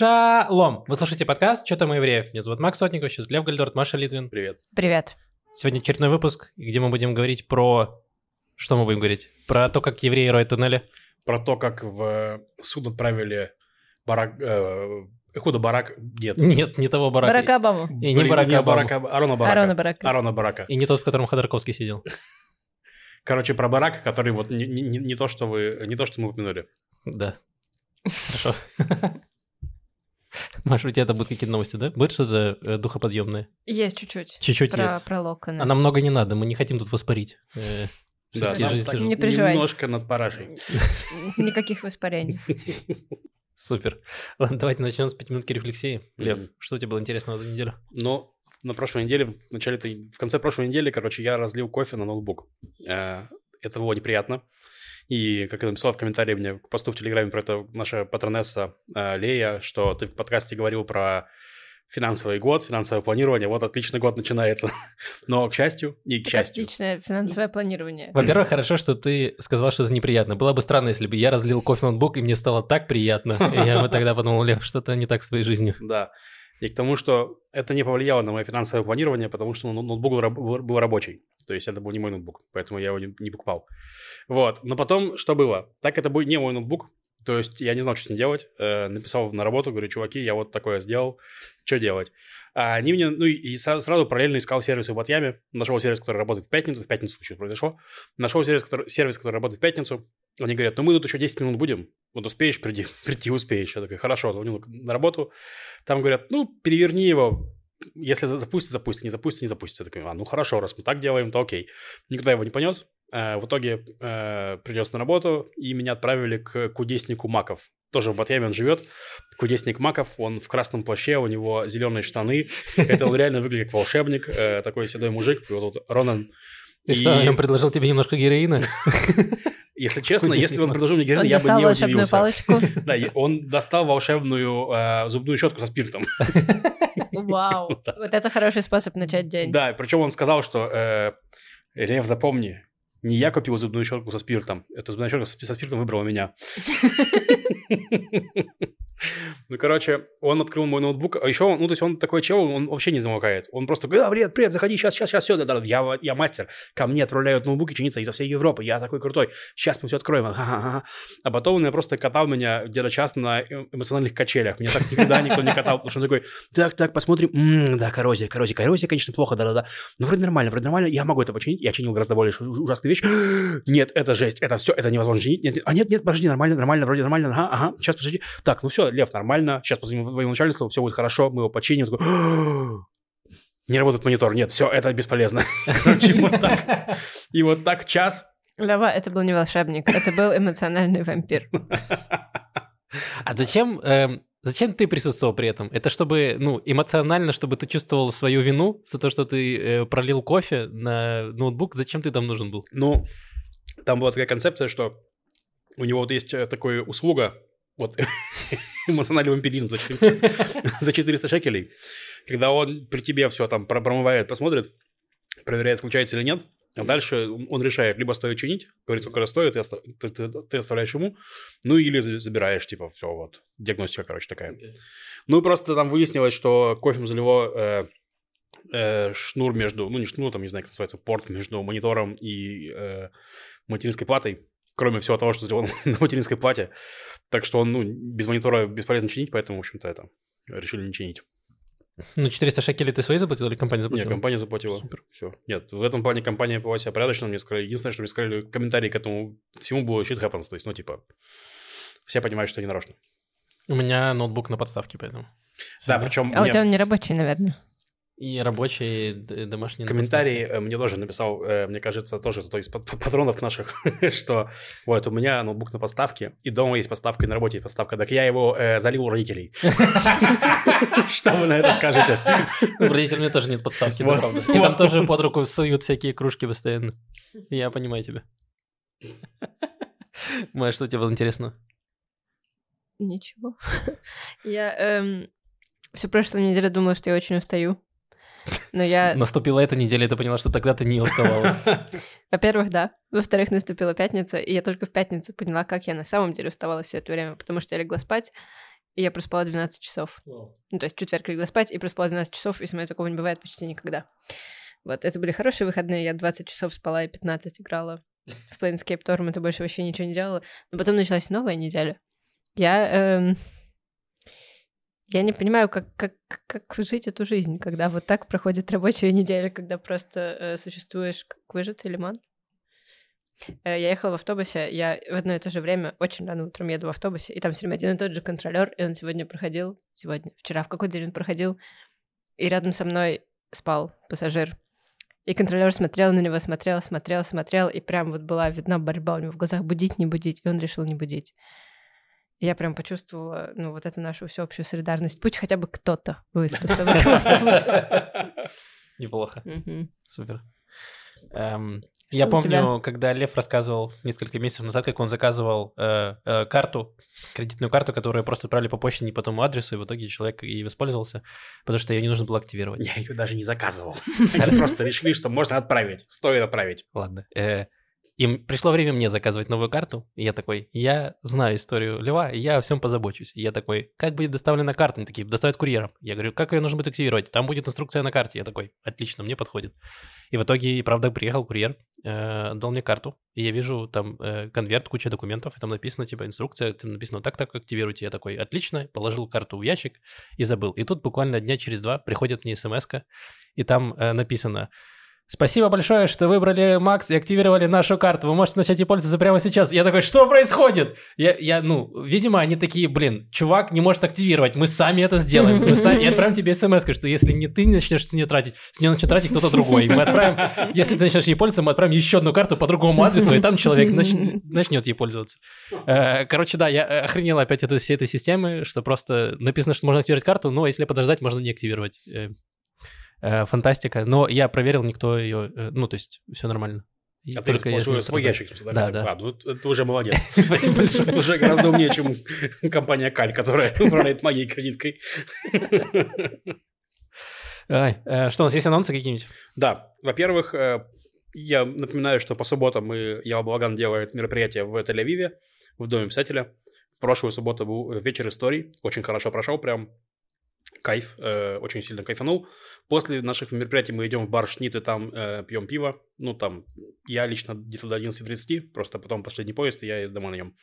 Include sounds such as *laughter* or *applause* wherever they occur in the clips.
Шалом! Вы слушаете подкаст «Что там евреев?» Меня зовут Макс Сотников, сейчас Лев Гальдорт, Маша Литвин. Привет. Привет. Сегодня очередной выпуск, где мы будем говорить про... Что мы будем говорить? Про то, как евреи роют туннели? Про то, как в суд отправили Барак... Э, Худо Барак... Нет. Нет, не того Барака. Барак Обаму. И не Барака Обаму. Барака, Арона Барака. Арона Барака. Арона Барака. И не тот, в котором Ходорковский сидел. *laughs* Короче, про Барака, который вот не, не- не- не то, что вы... Не то, что мы упомянули. Да. *laughs* Хорошо. *laughs* Маша, у тебя это будут какие-то новости, да? Будет что-то э, духоподъемное? Есть чуть-чуть. Чуть-чуть про, есть. про Локона. А нам много не надо, мы не хотим тут воспарить. Э, Да. Не переживай. Немножко над парашей. *laughs* Никаких воспарений. *laughs* Супер. Ладно, давайте начнем с пяти минутки рефлексии. Лев, что у тебя было интересного за неделю? Но на прошлой неделе, в начале в конце прошлой недели, короче, я разлил кофе на ноутбук. Э, Это было неприятно. И, как я написал в комментарии мне к посту в Телеграме про это наша патронесса э, Лея, что ты в подкасте говорил про финансовый год, финансовое планирование. Вот отличный год начинается. *laughs* Но, к счастью, и к счастью. Отличное финансовое планирование. Во-первых, хорошо, что ты сказал, что это неприятно. Было бы странно, если бы я разлил кофе на ноутбук, и мне стало так приятно. *laughs* И я бы тогда подумал, Лев, что-то не так в своей жизни. Да. И к тому, что это не повлияло на мое финансовое планирование, потому что ну, ноутбук был рабочий. То есть это был не мой ноутбук, поэтому я его не, не покупал. Вот. Но потом что было? Так это был не мой ноутбук. То есть я не знал, что с ним делать. Э, написал на работу, говорю, чуваки, я вот такое сделал. Что делать? А они мне, ну и, сразу параллельно искал сервисы в Батьяме. Нашел сервис, который работает в пятницу. В пятницу случай произошло. Нашел сервис который, сервис, который работает в пятницу. Они говорят, ну мы тут еще 10 минут будем. Вот успеешь приди, *laughs* прийти, успеешь. Я такой, хорошо, звоню на работу. Там говорят, ну, переверни его. Если за- запустит, запустит, не запустит, не запустит. Я такой, а, ну хорошо, раз мы так делаем, то окей. Никуда его не понес. Э, В итоге э, принес на работу, и меня отправили к кудеснику Маков. Тоже в Батьяме он живет. Кудесник Маков, он в красном плаще, у него зеленые штаны. Это он реально выглядит как волшебник. э, Такой седой мужик, его зовут Ронан. И что, И- он предложил тебе немножко героина? *laughs* Если честно, если бы он предложил мне героин, Он я бы достал не волшебную удивился. палочку. *laughs* Да, он достал волшебную э, зубную щетку со спиртом. *laughs* Вау. Вот это хороший способ начать день. Да, причем он сказал, что э, Лев, запомни, не я купил зубную щетку со спиртом, эта зубная щетка со со спиртом выбрала меня. *laughs* Ну, короче, он открыл мой ноутбук, а еще, ну, то есть он такой чел, он вообще не замолкает. Он просто говорит, да, привет, привет, заходи, сейчас, сейчас, сейчас, все, да, да, я, я мастер, ко мне отправляют ноутбуки чиниться изо всей Европы, я такой крутой, сейчас мы все откроем. А потом он просто катал меня где-то час на э- эмоциональных качелях, меня так никогда никто не катал, потому что он такой, так, так, посмотрим, да, коррозия, коррозия, коррозия, конечно, плохо, да-да-да, но вроде нормально, вроде нормально, я могу это починить, я чинил гораздо более уж- ужасную вещь, *gasps* нет, это жесть, это все, это невозможно чинить, нет, а нет, нет, подожди, нормально, нормально, вроде нормально, ага, ага, сейчас, подожди, так, ну все, Лев, нормально, сейчас позвоним твоему начальству, все будет хорошо, мы его починим, такой, не работает монитор, нет, все, это бесполезно. *laughs* Короче, вот так. И вот так час. Лева, это был не волшебник, это был эмоциональный вампир. *laughs* А зачем, эм, зачем ты присутствовал при этом? Это чтобы, ну, эмоционально, чтобы ты чувствовал свою вину за то, что ты э, пролил кофе на ноутбук? Зачем ты там нужен был? Ну, там была такая концепция, что у него вот есть э, такая услуга, вот *laughs* эмоциональный вампиризм за 400, *laughs* за 400 шекелей, когда он при тебе все там про- промывает, посмотрит, проверяет, включается или нет, а дальше он решает, либо стоит чинить, говорит, сколько раз стоит, ты, оста- ты- ты- ты оставляешь ему, ну или за- забираешь, типа, все, вот, диагностика, короче, такая. Ну и просто там выяснилось, что кофе залило э, э, шнур между, ну не шнур, там, не знаю, как называется, порт между монитором и э, материнской платой, кроме всего того, что сделано *laughs* на материнской плате. Так что он, ну, без монитора бесполезно чинить, поэтому, в общем-то, это решили не чинить. Ну, 400 шекелей ты свои заплатил или компания Нет, заплатила? компания заплатила. Супер. Все. Нет, в этом плане компания повела себя порядочно. Мне сказали, единственное, что мне сказали, комментарий к этому всему было shit happens. То есть, ну, типа, все понимают, что не нарочно. У меня ноутбук на подставке, поэтому. Да, причем А у тебя он не рабочий, наверное. И рабочий, и д- домашний. на комментарий подставке. э, мне тоже написал, э, мне кажется, тоже кто из пат- *laughs* патронов наших, *laughs* что вот у меня ноутбук на подставке, и дома есть подставка, и на работе есть подставка. Так я его э, залил у родителей. *laughs* Что вы на это скажете? У меня тоже нет подставки, Вот. правда. И там тоже под руку суют всякие кружки постоянно. Я понимаю тебя. Маш, что тебе было интересно? Ничего. Я всю прошлую неделю думала, что я очень устаю. Но я, Наступила эта неделя, и ты поняла, что тогда ты не уставала. *laughs* во-первых, да. Во-вторых, наступила пятница, и я только в пятницу поняла, как я на самом деле уставала все это время, потому что я легла спать, и я проспала 12 часов. Ну, то есть в четверг легла спать и проспала 12 часов, и со мной такого не бывает почти никогда. Вот, это были хорошие выходные, я 20 часов спала и 15 играла в Planescape Torment, и больше вообще ничего не делала. Но потом началась новая неделя. Я... Эм... Я не понимаю, как, как, как жить эту жизнь, когда вот так проходит рабочая неделя, когда просто э, существуешь как выжатый лимон. Э, я ехала в автобусе, я в одно и то же время очень рано утром еду в автобусе, и там все время один и тот же контролер, и он сегодня проходил, сегодня, вчера, в какой день он проходил, и рядом со мной спал пассажир. И контролер смотрел на него, смотрел, смотрел, смотрел, и прям вот была видна борьба у него в глазах, будить, не будить, и он решил не будить. Я прям почувствовала, ну, вот эту нашу всеобщую солидарность. Пусть хотя бы кто-то выспится в *laughs* этом автобусе. Неплохо. Супер. Эм, я помню, когда Лев рассказывал несколько месяцев назад, как он заказывал э, э, карту, кредитную карту, которую просто отправили по почте не по тому адресу, и в итоге человек и воспользовался, потому что ее не нужно было активировать. Я ее даже не заказывал. *laughs* Они просто решили, что можно отправить, стоит отправить. Ладно. Им пришло время мне заказывать новую карту, и я такой, я знаю историю Льва, и я о всем позабочусь. И я такой, как будет доставлена карта? Они такие, доставят курьером. Я говорю, как ее нужно будет активировать? Там будет инструкция на карте. Я такой, отлично, мне подходит. И в итоге, и правда, приехал курьер, э, дал мне карту, и я вижу там э, конверт, куча документов, и там написано, типа, инструкция, там написано так, так, активируйте. Я такой, отлично, положил карту в ящик и забыл. И тут буквально дня через два приходит мне смс и там э, написано, Спасибо большое, что выбрали Макс и активировали нашу карту. Вы можете начать ей пользоваться прямо сейчас. Я такой, что происходит? Я, я, ну, видимо, они такие, блин, чувак не может активировать, мы сами это сделаем. Мы сами... Я отправим тебе смс, что если не ты начнешь с нее тратить, с нее начнет тратить кто-то другой. Мы отправим, если ты начнешь ей пользоваться, мы отправим еще одну карту по другому адресу, и там человек нач... начнет ей пользоваться. Э, короче, да, я охренел опять от всей этой системы, что просто написано, что можно активировать карту, но если подождать, можно не активировать. Э, фантастика. Но я проверил, никто ее... Э, ну, то есть все нормально. А только ты свой, свой ящик, да? Да, да. А, ну, ты уже молодец. *laughs* Спасибо большое. Это уже гораздо умнее, чем *laughs* компания Каль, которая *laughs* управляет моей кредиткой. Э, что у нас есть анонсы какие-нибудь? Да. Во-первых, я напоминаю, что по субботам мы, Ява Благан делает мероприятие в Тель-Авиве, в Доме писателя. В прошлую субботу был вечер историй. Очень хорошо прошел, прям кайф, э, очень сильно кайфанул. После наших мероприятий мы идем в бар Шнит и там э, пьем пиво. Ну, там, я лично где-то до 11.30, просто потом последний поезд, и я домой на нем.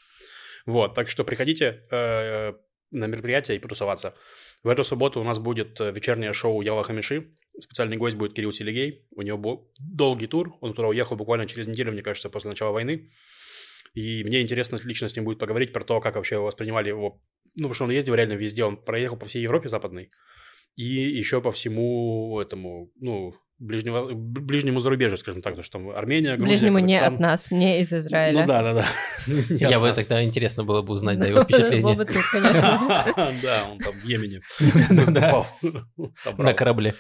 Вот, так что приходите э, на мероприятие и потусоваться. В эту субботу у нас будет э, вечернее шоу Яла Хамиши. Специальный гость будет Кирилл Селигей. У него был долгий тур. Он туда уехал буквально через неделю, мне кажется, после начала войны. И мне интересно лично с ним будет поговорить про то, как вообще воспринимали его ну, потому что он ездил реально везде, он проехал по всей Европе западной и еще по всему этому, ну, ближнего, ближнему зарубежью, скажем так, потому что там Армения, Грузия, Ближнему Казахстан. не от нас, не из Израиля. Ну да, да, да. *laughs* Я бы тогда интересно было бы узнать, да, *laughs* его впечатление. *laughs* Да, он там в Йемене выступал. На корабле.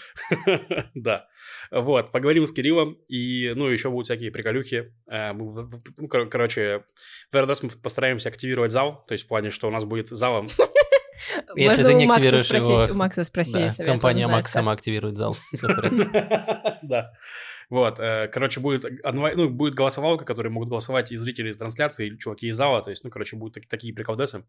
Да. Вот, поговорим с Кириллом, и, ну, еще будут всякие приколюхи. Э, ну, короче, в этот раз мы постараемся активировать зал, то есть в плане, что у нас будет залом если ты не активируешь его... У Макса спроси, да, компания Макс сама активирует зал. *laughs* Да. Вот, э, короче, будет, ну, будет голосовалка, которые могут голосовать и зрители из трансляции, и чуваки из зала, то есть, ну, короче, будут так, такие приколдесы.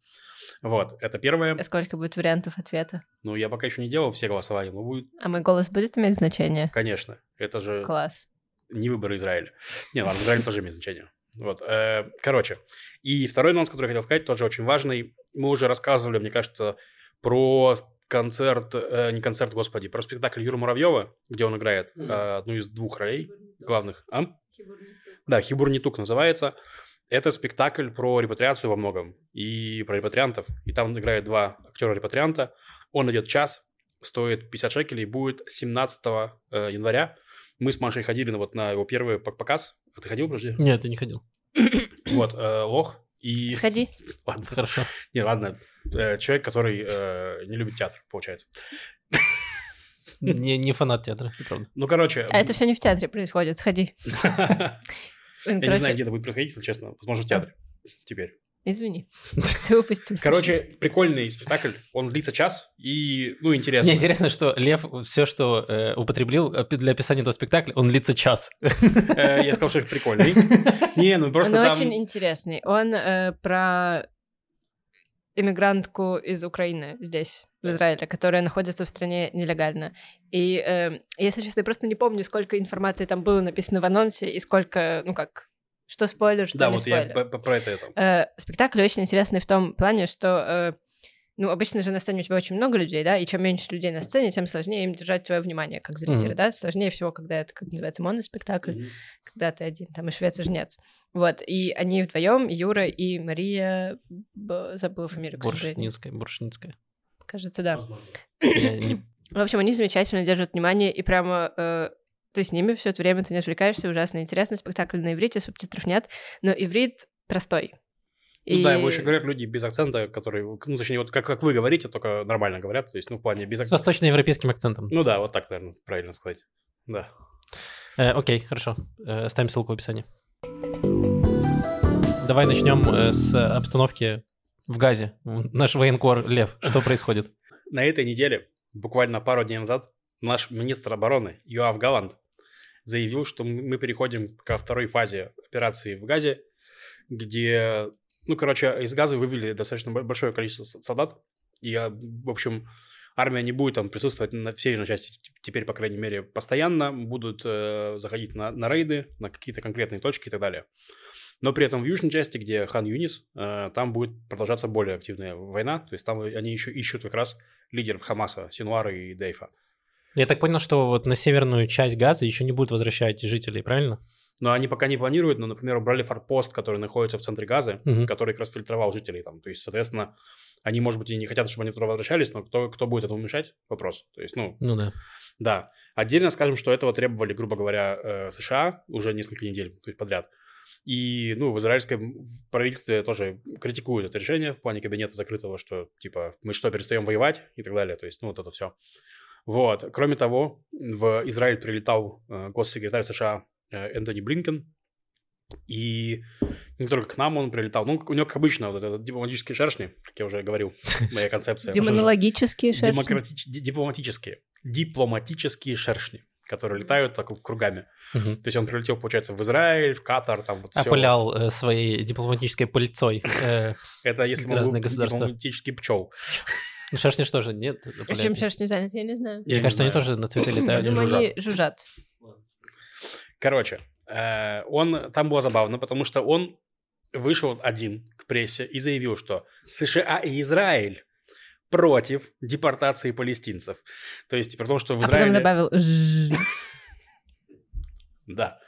Вот, это первое. А сколько будет вариантов ответа? Ну, я пока еще не делал все голосования, но будет... А мой голос будет иметь значение? Конечно, это же... Класс. Не выбор Израиля. Не, ладно, Израиль тоже имеет значение. Вот, э, короче. И второй нюанс, который я хотел сказать, тоже очень важный. Мы уже рассказывали, мне кажется, про концерт, э, не концерт, господи, про спектакль Юры Муравьева, где он играет mm. э, одну из двух ролей главных. А? Да, Хибурнитук называется. Это спектакль про репатриацию во многом и про репатриантов. И там играет два актера-репатрианта. Он идет час, стоит 50 шекелей, будет 17 э, января. Мы с Машей ходили на, вот, на его первый показ. А ты ходил, подожди? Нет, ты не ходил. *coughs* Вот, э, Лох и... *laughs* Сходи. *laughs* Ладно, хорошо. Не, ладно. Э, человек, который э, не любит театр, получается. Не, не фанат театра, это правда. Ну, короче... А это все не в театре происходит, сходи. *laughs* Я не знаю, где это будет происходить, если честно. Возможно, в театре. Теперь. Извини, *laughs* ты упустил. Короче, прикольный спектакль. Он длится час и, ну, интересно. Мне интересно, что Лев все, что э, употребил э, для описания этого спектакля, он длится час. Э, я сказал, что это прикольный. *laughs* Не, ну просто Он там... очень интересный. Он э, про иммигрантку из Украины здесь, в Израиле, которая находится в стране нелегально. И, э, если честно, я просто не помню, сколько информации там было написано в анонсе и сколько, ну как, что спойлер, что да, не вот спойлер. я по- про это это. Э, спектакль очень интересный в том плане, что э, ну, обычно же на сцене у тебя очень много людей, да, и чем меньше людей на сцене, тем сложнее им держать твое внимание, как зрителя, Мгм. да, сложнее всего, когда это, как называется, моноспектакль, Мгм. когда ты один, там и швец, и жнец. Вот, и они вдвоем, Юра и Мария, б- забыла фамилию. Буршницкая, Буршницкая. Кажется, да. Я В общем, они замечательно держат внимание, и прямо э, ты с ними все это время, ты не отвлекаешься, ужасно интересный спектакль на иврите, субтитров нет, но иврит простой. Ну да, И- его еще говорят люди без акцента, которые, ну, точнее, вот как, как вы говорите, только нормально говорят, то есть, ну, в плане без С акцента. восточноевропейским акцентом. Ну да, вот так, наверное, правильно сказать. Да. Э, окей, хорошо. Э, Оставим ссылку в описании. Давай начнем э, с обстановки в Газе. Наш военкор Лев, что происходит? *laughs* На этой неделе, буквально пару дней назад, наш министр обороны Юав Галант заявил, что мы переходим ко второй фазе операции в Газе, где, ну, короче, из Газа вывели достаточно бо- большое количество солдат, и, а, в общем, армия не будет там присутствовать на в северной части теперь, по крайней мере, постоянно, будут э, заходить на, на рейды, на какие-то конкретные точки и так далее. Но при этом в южной части, где Хан Юнис, э, там будет продолжаться более активная война, то есть там они еще ищут как раз лидеров Хамаса, Синуара и Дейфа. Я так понял, что вот на северную часть Газа еще не будут возвращать жителей, правильно? Но они пока не планируют, но, например, убрали форпост, который находится в центре Газы, Мгм. который как раз фильтровал жителей там. То есть, соответственно, они, может быть, и не хотят, чтобы они туда возвращались, но кто, кто будет этому мешать? Вопрос. То есть, ну, Ну да. да. Отдельно скажем, что этого требовали, грубо говоря, э, США уже несколько недель то есть подряд. И, ну, в израильском правительстве тоже критикуют это решение в плане кабинета закрытого, что, типа, мы что, перестаем воевать и так далее. То есть, ну, вот это все. Вот. Кроме того, в Израиль прилетал э, госсекретарь США э, Энтони Блинкен, и не только к нам он прилетал, ну, у него, как обычно, вот этот дипломатические шершни, как я уже говорил, *laughs* моя концепция. Демонологические шершни. Дипломатические. Дипломатические шершни, которые летают так кругами. Мгм. То есть он прилетел, получается, в Израиль, в Катар, там вот все. Опылял э, своей дипломатической пыльцой. Э, Это если мы дипломатический пчел. Ну, шершни что же, нет? А чем шершни заняты, я не знаю. Я Мне не кажется, они тоже на цветы *clears throat* летают. Они думаю, жужжат. они жужжат. Короче, э, он там было забавно, потому что он вышел один к прессе и заявил, что США и Израиль против депортации палестинцев. То есть, при том, что в А потом Израиле... добавил. Да.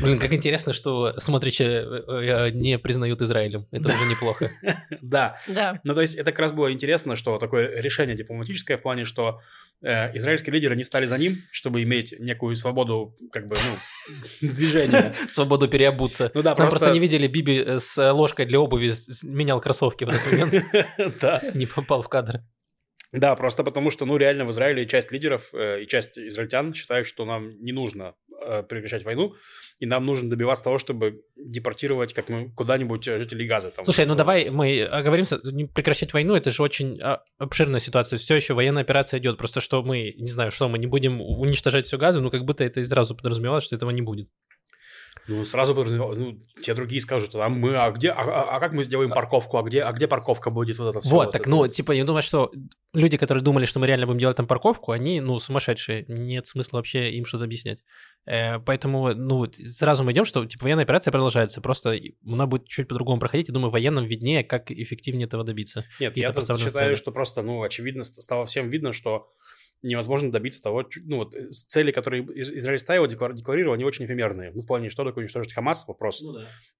Блин, как интересно, что смотричи э, э, не признают Израилем. Это уже неплохо. *laughs* Да. Да. Ну, то есть, это как раз было интересно, что такое решение дипломатическое в плане, что э, израильские лидеры не стали за ним, чтобы иметь некую свободу, как бы, ну, *laughs* движения. *laughs* Свободу переобуться. Ну да, просто... просто не видели Биби с ложкой для обуви, менял кроссовки в этот момент. Да. Не попал в кадр. Да, просто потому что, ну, реально в Израиле часть лидеров э, и часть израильтян считают, что нам не нужно прекращать войну, и нам нужно добиваться того, чтобы депортировать как мы куда-нибудь э, жителей Газа. Там, Слушай, ну давай мы оговоримся, не прекращать войну, это же очень обширная ситуация. Все еще военная операция идет. Просто что мы, не знаю, что мы не будем уничтожать всю газу, ну как будто это и сразу подразумевалось, что этого не будет. Ну, сразу ну, те другие скажут, а мы, а где, а, а- а как мы сделаем парковку, а где, а где парковка будет вот это все? вот, так, ну, типа, я думаю, что люди, которые думали, что мы реально будем делать там парковку, они, ну, сумасшедшие. Нет смысла вообще им что-то объяснять. Э, поэтому, ну, вот сразу мы идем, что, типа, военная операция продолжается. Просто она будет чуть по-другому проходить. И думаю, военным виднее, как эффективнее этого добиться. Нет, я считаю, цели. что просто, ну, очевидно, ст- стало всем видно, что невозможно добиться того, ну, вот э, цели, которые Из- Израиль ставил, деклар- декларировал, они очень эфемерные. Ну, в плане, что такое уничтожить Хамас, вопрос.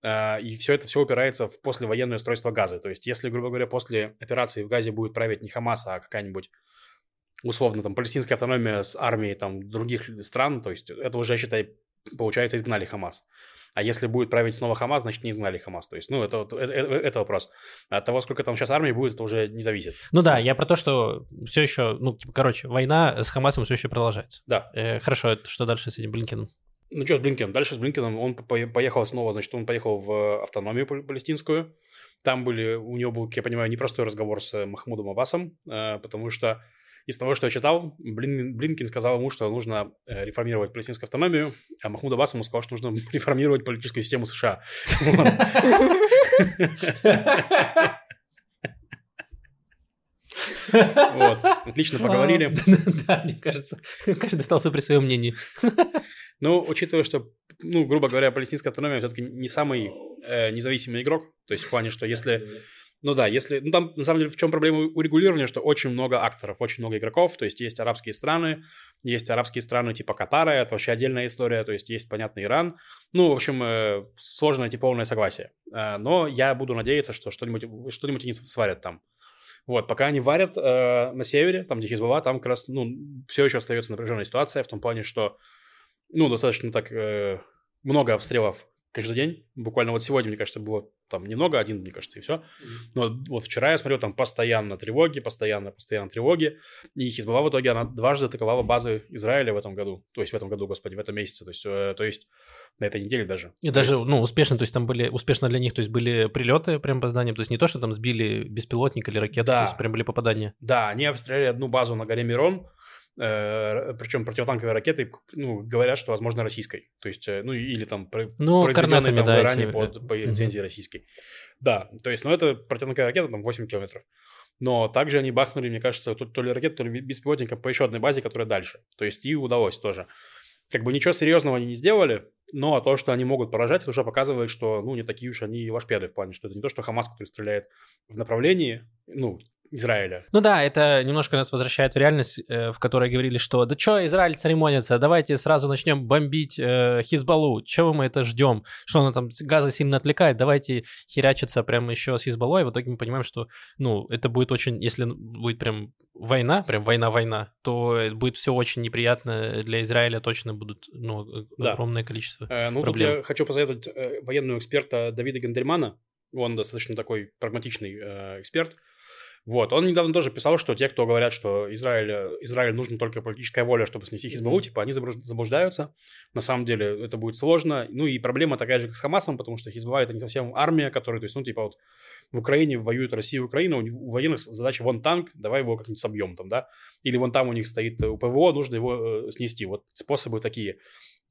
А, И все это все упирается в послевоенное устройство Газа. То есть, если, грубо говоря, после операции в Газе будет править не Хамас, а какая-нибудь условно там палестинская автономия с армией там других стран, то есть это уже, считай, получается, изгнали Хамас. А если будет править снова Хамас, значит, не изгнали Хамас. То есть, ну, это, вот- это, это- это вопрос. От того, сколько там сейчас армии будет, это уже не зависит. Ну да, я про то, что все еще, ну, типа, короче, война с Хамасом все еще продолжается. Да. Э, хорошо, что дальше с этим Блинкиным? Ну что с Блинкиным? Дальше с Блинкиным он по- поехал снова, значит, он поехал в автономию пал- палестинскую. Там были, у него был, как я понимаю, непростой разговор с Махмудом Аббасом, э, потому что из того, что я читал, Блин- Блинкин сказал ему, что нужно э, реформировать палестинскую автономию, а Махмуд Аббас ему сказал, что нужно *laughs* реформировать политическую систему США. Вот. Отлично поговорили. *laughs* Да, мне кажется, каждый остался при своем мнении. Ну, учитывая, что, ну, грубо говоря, палестинская автономия все-таки не самый э, независимый игрок, то есть в плане, что если ну да, если... Ну там, на самом деле, в чем проблема урегулирования, что очень много акторов, очень много игроков, то есть есть арабские страны, есть арабские страны типа Катара, это вообще отдельная история, то есть есть, понятно, Иран. Ну, в общем, э, сложно найти полное согласие. Э, но я буду надеяться, что что-нибудь, что-нибудь они сварят там. Вот, пока они варят э, на севере, там, где Хизбалла, там как раз, ну, все еще остается напряженная ситуация в том плане, что, ну, достаточно так э, много обстрелов каждый день. Буквально вот сегодня, мне кажется, было там немного, один, мне кажется, и все. Но вот вчера я смотрел, там постоянно тревоги, постоянно, постоянно тревоги. И Хизбалла в итоге, она дважды атаковала базы Израиля в этом году. То есть в этом году, господи, в этом месяце. То есть, э, то есть на этой неделе даже. И даже, ну, успешно, то есть там были, успешно для них, то есть были прилеты прям по зданиям, то есть не то, что там сбили беспилотник или ракету, да. то есть прям были попадания. Да, они обстреляли одну базу на горе Мирон, причем противотанковые ракеты, ну, говорят, что, возможно, российской. То есть, э, ну, или там ну, произведенные там да, в Иране под, по лицензии mm-hmm. российской. Да, то есть, ну, это противотанковая ракета, там, 8 километров. Но также они бахнули, мне кажется, то, то ли ракету, то ли беспилотника по еще одной базе, которая дальше. То есть, и удалось тоже. Как бы ничего серьезного они не сделали, но то, что они могут поражать, это уже показывает, что, ну, не такие уж они вашпеды в плане, что это не то, что Хамас, который стреляет в направлении, ну, Израиля. Ну да, это немножко нас возвращает в реальность, э, в которой говорили, что да что, Израиль церемонится, давайте сразу начнем бомбить э, Хизбаллу, чего мы это ждем, что она там газы сильно отвлекает, давайте херячиться прямо еще с Хизбаллой, в итоге мы понимаем, что, ну, это будет очень, если будет прям война, прям война-война, то будет все очень неприятно для Израиля, точно будут, ну, да. огромное количество э, Ну, проблем. тут я хочу посоветовать э, военного эксперта Давида Гендельмана, он достаточно такой прагматичный э, эксперт, вот, он недавно тоже писал, что те, кто говорят, что Израиль, Израиль нужна только политическая воля, чтобы снести Хизбаллу, типа, они заблуждаются. На самом деле это будет сложно. Ну и проблема такая же, как с Хамасом, потому что Хизбалла это не совсем армия, которая, то есть, ну, типа, вот в Украине воюют Россия и Украина, у военных задача вон танк, давай его как-нибудь собьем там, да. Или вон там у них стоит ПВО, нужно его э, снести. Вот способы такие.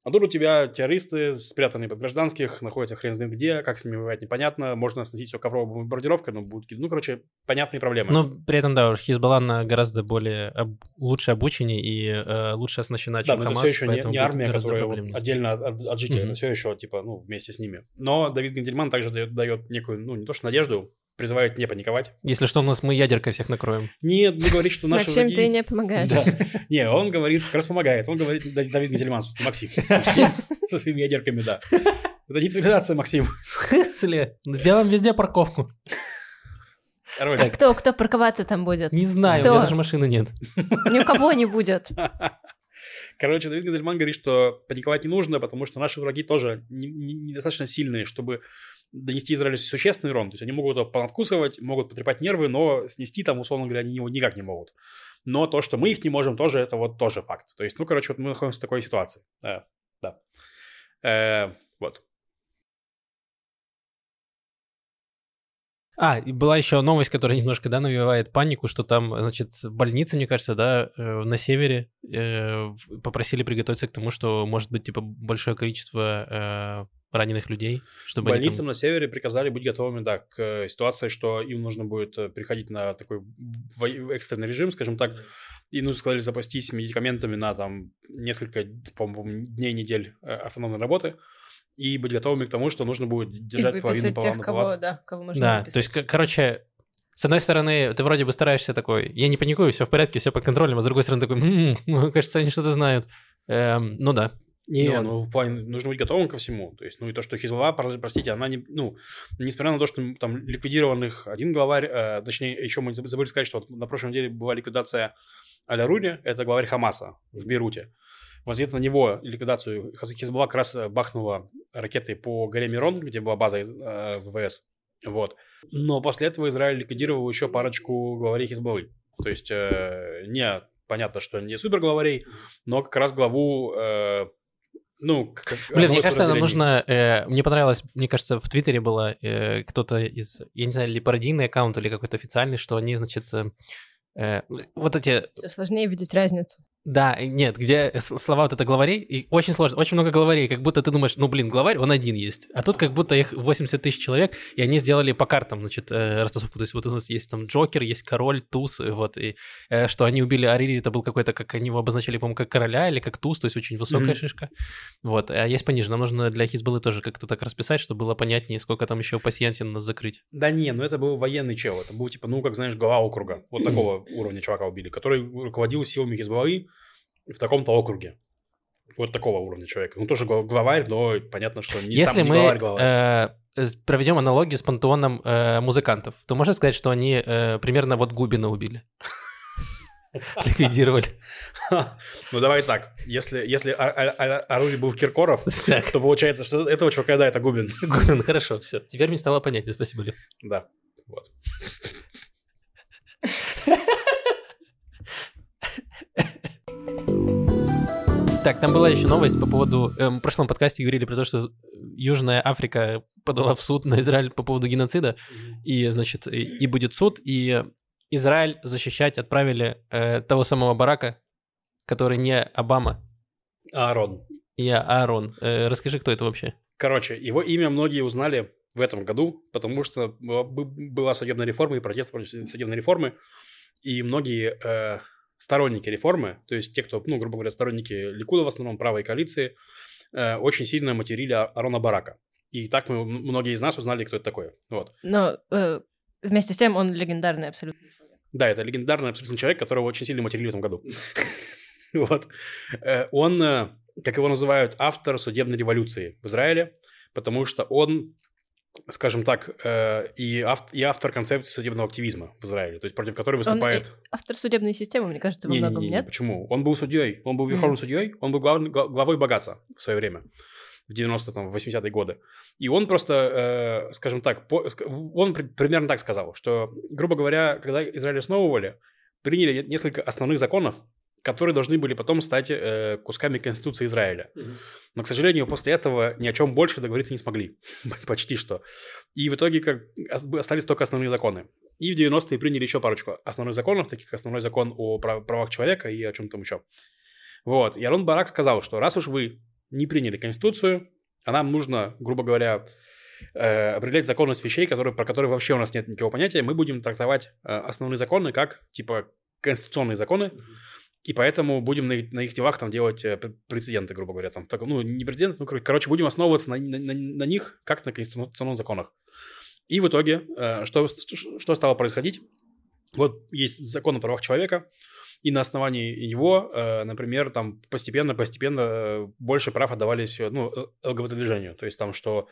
А тут у тебя террористы, спрятанные под гражданских, находятся хрен знает где, как с ними воевать непонятно, можно сносить все ковровой бомбардировкой, но будут, ну, короче, понятные проблемы. Но при этом, да, уж Хизбалла гораздо более об... лучше обученнее и э, лучше оснащена, чем да, Хамас. это все еще не, не армия, которая вот отдельно от, от, от жителей, mm-hmm. это все еще, типа, ну, вместе с ними. Но Давид Гендельман также дает, дает некую, ну, не то что надежду, призывают не паниковать. Если что, у нас мы ядеркой всех накроем. Нет, не говорит, что наши Максим, враги... ты не помогаешь. Да. Не, он говорит, как раз помогает. Он говорит, Давид Гензельман, Максим. *laughs* Со своими ядерками, да. Это не цивилизация, Максим. В смысле? Сделаем везде парковку. Кто, кто парковаться там будет? Не знаю, кто? у меня даже машины нет. Ни у кого не будет. *laughs* Короче, Давид Гандельман говорит, что паниковать не нужно, потому что наши враги тоже недостаточно не, не сильные, чтобы донести Израилю существенный урон. То есть они могут его понадкусывать, могут потрепать нервы, но снести там, условно говоря, они его никак не могут. Но то, что мы их не можем, тоже это вот тоже факт. То есть, ну, короче, вот мы находимся в такой ситуации. Э, да. Э, вот. А, и была еще новость, которая немножко, да, навевает панику, что там, значит, больницы, мне кажется, да, э, на севере э, попросили приготовиться к тому, что может быть, типа, большое количество э, раненых людей, чтобы Больницам там... на севере приказали быть готовыми, да, к ситуации, что им нужно будет приходить на такой экстренный режим, скажем так, и нужно, сказали, запастись медикаментами на там несколько, по-моему, дней, недель автономной работы, и быть готовыми к тому, что нужно будет держать и половину тех, кого, да, кого можно Да, выписать. то есть, короче, с одной стороны, ты вроде бы стараешься такой, я не паникую, все в порядке, все под контролем, а с другой стороны такой, м-м, ну, кажется, они что-то знают. Эм, ну да. Не, ну, ну в плане нужно быть готовым ко всему. То есть, ну и то, что Хизбалла, простите, она не, ну, несмотря на то, что там ликвидированных один главарь, э, точнее, еще мы забыли сказать, что вот на прошлой неделе была ликвидация Аля-Руни, это главарь Хамаса в Бейруте. Вот где-то на него ликвидацию Хизбалла как раз э, бахнула ракетой по горе Мирон, где была база э, ВВС. Вот. Но после этого Израиль ликвидировал еще парочку главарей Хизбаллы. То есть э, не понятно, что не супер главарей, но как раз главу э, ну, как, Блин, мне кажется, нам нужно... Э, мне понравилось, мне кажется, в Твиттере было э, кто-то из, я не знаю, или пародийный аккаунт, или какой-то официальный, что они, значит, э, э вот эти... Все сложнее видеть разницу. Да, нет, где слова вот это главарей, и очень сложно, очень много главарей, как будто ты думаешь, ну, блин, главарь, он один есть. А тут как будто их 80 тысяч человек, и они сделали по картам, значит, э, растасовку. То есть вот у нас есть там Джокер, есть король, туз, вот, и э, что они убили Арири, это был какой-то, как они его обозначили, по-моему, как короля или как туз, то есть очень высокая Мгм. шишка. Вот, а есть пониже. Нам нужно для Хизбаллы тоже как-то так расписать, чтобы было понятнее, сколько там еще пассиантин нас закрыть. Да не, ну это был военный чел. Это был типа, ну, как знаешь, глава округа. Вот *clears throat* такого уровня чувака убили, который руководил силами Хизбаллы в таком-то округе. Вот такого уровня человека. Ну, тоже гла- главарь, но понятно, что не Если сам не мы главарь, главарь. э, проведем аналогию с пантеоном э, музыкантов, то можно сказать, что они э, примерно вот Губина убили. *laughs* Ликвидировали. *laughs* Ну, давай так. Если, если Арули был Киркоров, то получается, что этого чувака, да, это Губин. Губин, хорошо, все. Теперь мне стало понятнее, спасибо, Лев. Да, вот. Так, там была еще новость по поводу... э, В прошлом подкасте говорили про то, что Южная Африка подала в суд на Израиль по поводу геноцида, и, значит, и, и будет суд, и Израиль защищать отправили э, того самого Барака, который не Обама, Аарон. и Аарон. Э, расскажи, кто это вообще? Короче, его имя многие узнали в этом году, потому что была- бы- была судебная реформа и протест против судебной реформы, и многие э, сторонники реформы, то есть те, кто, ну, грубо говоря, сторонники Ликуда в основном, правой коалиции, э, очень сильно материли Арона Барака. И так мы, многие из нас узнали, кто это такой. Вот. Но э, вместе с тем он легендарный абсолютно. Да, это легендарный абсолютно человек, которого очень сильно материли в этом году. *laughs* Вот. Э, Он, э, как его называют, автор судебной революции в Израиле, потому что он, скажем так, э, и ав- и автор концепции судебного активизма в Израиле, то есть против которой выступает... Автор судебной системы, мне кажется, во Не-не-не, многом, нет? почему? Он был судьей, он был верховным судьей, он был глав- гла- главой богатства в свое время, в 90-е, там, в 80-е годы. И он просто, э, скажем так, по- он при- примерно так сказал, что, грубо говоря, когда Израиль основывали, приняли несколько основных законов, которые должны были потом стать э, кусками Конституции Израиля. Но, к сожалению, после этого ни о чем больше договориться не смогли. *laughs* Почти что. И в итоге как ос- остались только основные законы. И в 90-е приняли еще парочку основных законов, таких как основной закон о прав- правах человека и о чем там еще. Вот. И Арон Барак сказал, что раз уж вы не приняли Конституцию, а нам нужно, грубо говоря, э, определять законность вещей, которые, про которые вообще у нас нет никакого понятия, мы будем трактовать э, основные законы как, типа, конституционные законы, и поэтому будем на их, на их делах там делать э, пр- прецеденты, грубо говоря. Там, так, ну, не прецеденты, ну, кор- короче, будем основываться на, на- на- них, как на конституционных законах. И в итоге, э, что, что стало происходить? Вот есть закон о правах человека, и на основании его, э, например, там постепенно-постепенно э, больше прав отдавались э, ну, ЛГБТ-движению. То есть там, что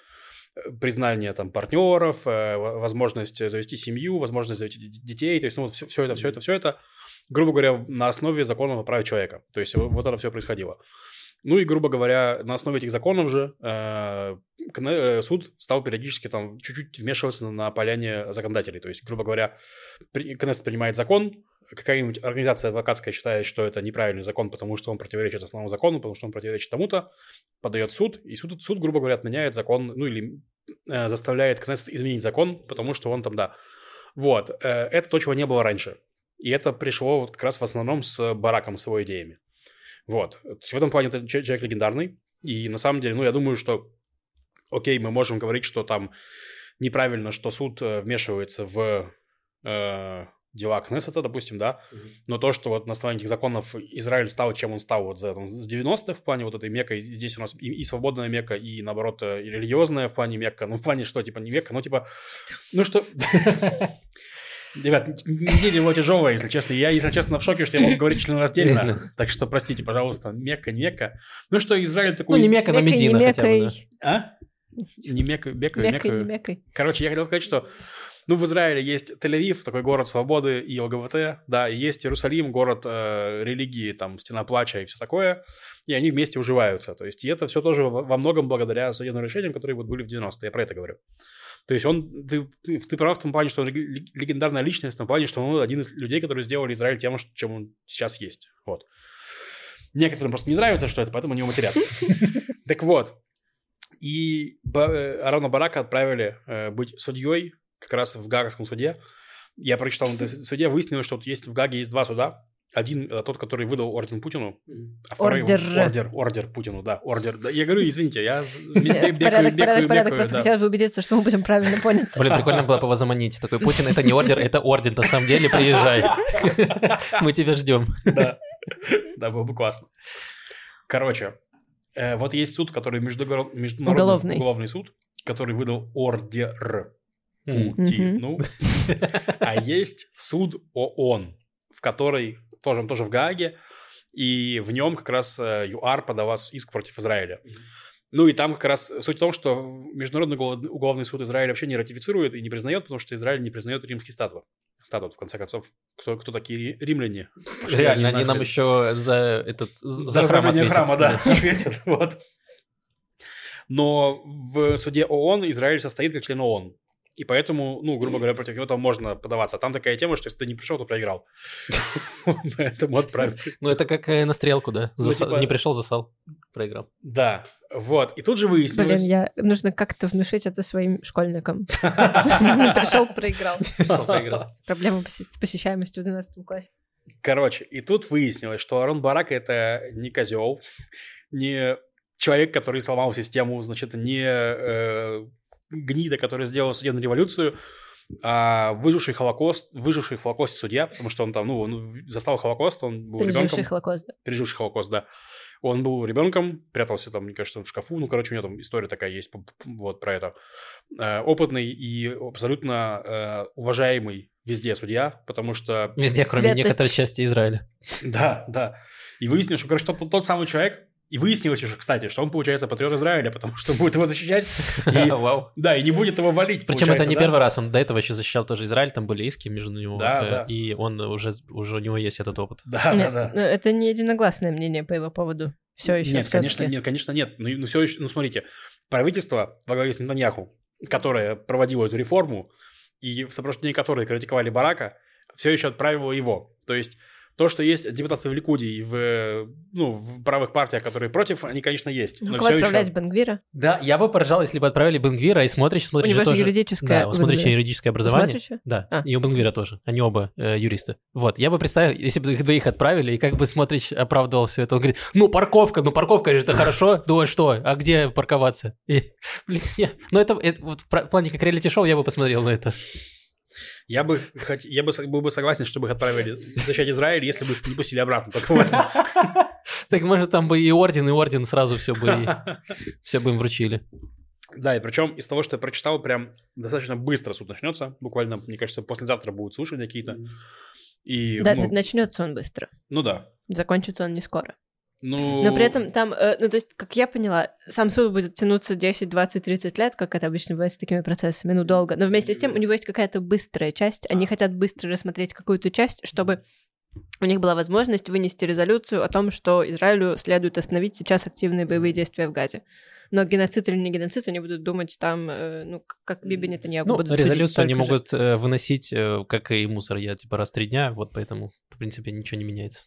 признание там партнеров, э, во- возможность завести семью, возможность завести детей, то есть ну, все, это, все это, все это, грубо говоря, на основе законов о праве человека. То есть вот, это все происходило. Ну и, грубо говоря, на основе этих законов же э, э, суд стал периодически там чуть-чуть вмешиваться на поляне законодателей. То есть, грубо говоря, Кнессет принимает закон, какая-нибудь организация адвокатская считает, что это неправильный закон, потому что он противоречит основному закону, потому что он противоречит тому-то, подает суд, и суд, суд грубо говоря, отменяет закон, ну или э, заставляет Кнессет изменить закон, потому что он там, да. Вот, э, это то, чего не было раньше. И это пришло вот как раз в основном с Бараком, с его идеями. Вот. То есть в этом плане это че- человек легендарный. И на самом деле, ну, я думаю, что, окей, мы можем говорить, что там неправильно, что суд э, вмешивается в э, дела Кнессета, допустим, да, но то, что вот на основании этих законов Израиль стал, чем он стал вот за, там, с 90-х в плане вот этой Мекка, и здесь у нас и, и свободная Мекка, и, наоборот, э, и религиозная в плане Мекка, ну, в плане что, типа, не Мекка, ну, типа, ну, что... *laughs* Ребят, неделя его тяжелая, если честно. Я, если честно, в шоке, что я могу говорить членораздельно. Реально. Так что, простите, пожалуйста, Мекка, не Мекка. Ну что, Израиль Ну, такой... не Мека, но Медина хотя бы. А? Не Мекка, Мекка, Меккой, не Мекка. Меккой. Короче, я хотел сказать, что ну, в Израиле есть Тель-Авив, такой город свободы и ЛГБТ, да, и есть Иерусалим, город э, религии, там, стена плача и все такое, и они вместе уживаются. То есть, и это все тоже во, во многом благодаря судебным решениям, которые вот были в 90-е, я про это говорю. То есть он, ты, ты, прав в том плане, что он лег- легендарная личность, в том плане, что он один из людей, которые сделали Израиль тем, чем он сейчас есть. Вот. Некоторым просто не нравится, что это, поэтому они его матерят. *laughs* Так вот, и э, Арона Барака отправили э, быть судьей как раз в Гаагском суде. Я прочитал на суде, выяснилось, что есть в Гаге есть два суда. Один э, тот, который выдал орден Путину, а второй Ордер. ордер, ордер Путину, да, ордер. Да, я говорю, извините, я *laughs* Порядок, порядок, порядок. Просто хотелось бы убедиться, что мы будем правильно поняты. Блин, прикольно было бы его заманить. Такой, Путин, это не ордер, это орден. На самом деле, приезжай. *laughs* Мы тебя ждем. Да, да, было бы классно. Короче, э, вот есть суд, который международный Уголовный. уголовный суд, который выдал ордер. Путину. А есть суд ООН, в который тоже, он тоже в Гааге, и в нем как раз э, ЮАР подала иск против Израиля. Ну и там как раз суть в том, что Международный угол- уголовный суд Израиля вообще не ратифицирует и не признает, потому что Израиль не признает римский статут. Статут, в конце концов, кто, кто такие ри- римляне? Реально, они нам нахрен. еще за этот за, За храм ответят. храма, да, *laughs* ответят. Вот. Но в суде ООН Израиль состоит как член ООН. И поэтому, ну, грубо говоря, против него там можно подаваться. А там такая тема, что если ты не пришел, то проиграл. *laughs* Поэтому отправь. Ну, это как э, на стрелку, да. Ну, Засал- типа- Не пришел, засал. Проиграл. Да, вот. И тут же Блин, выяснилось... я... нужно как-то внушить это своим школьникам. Не *laughs* пришел, проиграл. Проиграл. Проблема с посещаемостью в 12 классе. Короче, и тут выяснилось, что Арон Барак это не козел, *laughs* не человек, который сломал систему, значит, не э, гнида, который сделал судебную революцию, а выживший Холокост, выживший в Холокосте судья, потому что он там, ну, он застал Холокост, он был Переживший ребенком, Холокост. да. переживший Холокост, да. Он был ребенком, прятался там, мне кажется, в шкафу. Ну, короче, у него там история такая есть вот про это. Э, опытный и абсолютно э, уважаемый везде судья, потому что Везде, кроме Светоч. некоторой части Израиля. да, да. И выяснилось, что, короче, тот, тот самый человек, и выяснилось еще, кстати, что он, получается, патриот Израиля, потому что будет его защищать, и, *laughs* да, и не будет его валить, Причем это не да? первый раз, он до этого еще защищал тоже Израиль, там были иски между него, Да, э, да. и он уже, уже у него есть этот опыт. Да, да, Нет, да. ну, Это не единогласное мнение по его поводу. Все еще. Нет, конечно, нет, конечно, нет. Ну, ну, все еще, ну, смотрите, правительство во главе с Нетаньяху, которое проводило эту реформу, и в сопровождении которой критиковали Барака, все еще отправило его. То есть то, что есть депутаты в Ликуде и в, ну, в правых партиях, которые против, они, конечно, есть. Ну, Но кого отправлять еще... Бенгвира? Да, я бы поражал, если бы отправили Бенгвира и смотришь, У смотришь него же тоже... юридическое Да, у смотрящего Бенгвира. юридическое образование. Смотришь ещё? Да, А. и у Бенгвира тоже. Они оба э, юристы. Вот, я бы представил, если бы их двоих отправили, и как бы смотришь оправдывал все это. Он говорит, ну, парковка, ну, парковка же это хорошо. *laughs* Думаю, что? А где парковаться? И, *laughs* блин, я- Ну, это, это вот в плане как реалити-шоу я бы посмотрел на это. Я бы, хот- я бы был бы согласен, чтобы их отправили защищать Израиль, если бы их не пустили обратно. Только. *laughs* Так, может, там бы и орден, и орден сразу все бы, *laughs* все бы им вручили. Да, и причем из того, что я прочитал, прям достаточно быстро суд начнется. Буквально, мне кажется, послезавтра будут слушания какие-то. И, Да, ну, начнется он быстро. ну да. Закончится он не скоро. Ну, Но при этом там, э, ну то есть, как я поняла, сам суд будет тянуться 10, 20, 30 лет, как это обычно бывает с такими процессами, ну долго. Но вместе с тем у него есть какая-то быстрая часть. Они хотят быстро рассмотреть какую-то часть, чтобы у них была возможность вынести резолюцию о том, что Израилю следует остановить сейчас активные боевые действия в Газе. Но геноцид или не геноцид, они будут думать там, э, ну, как Биби Нетаньяху Ну, будут резолюцию они же. могут э, выносить, как и мусор, я типа раз в три дня, вот поэтому, в принципе, ничего не меняется.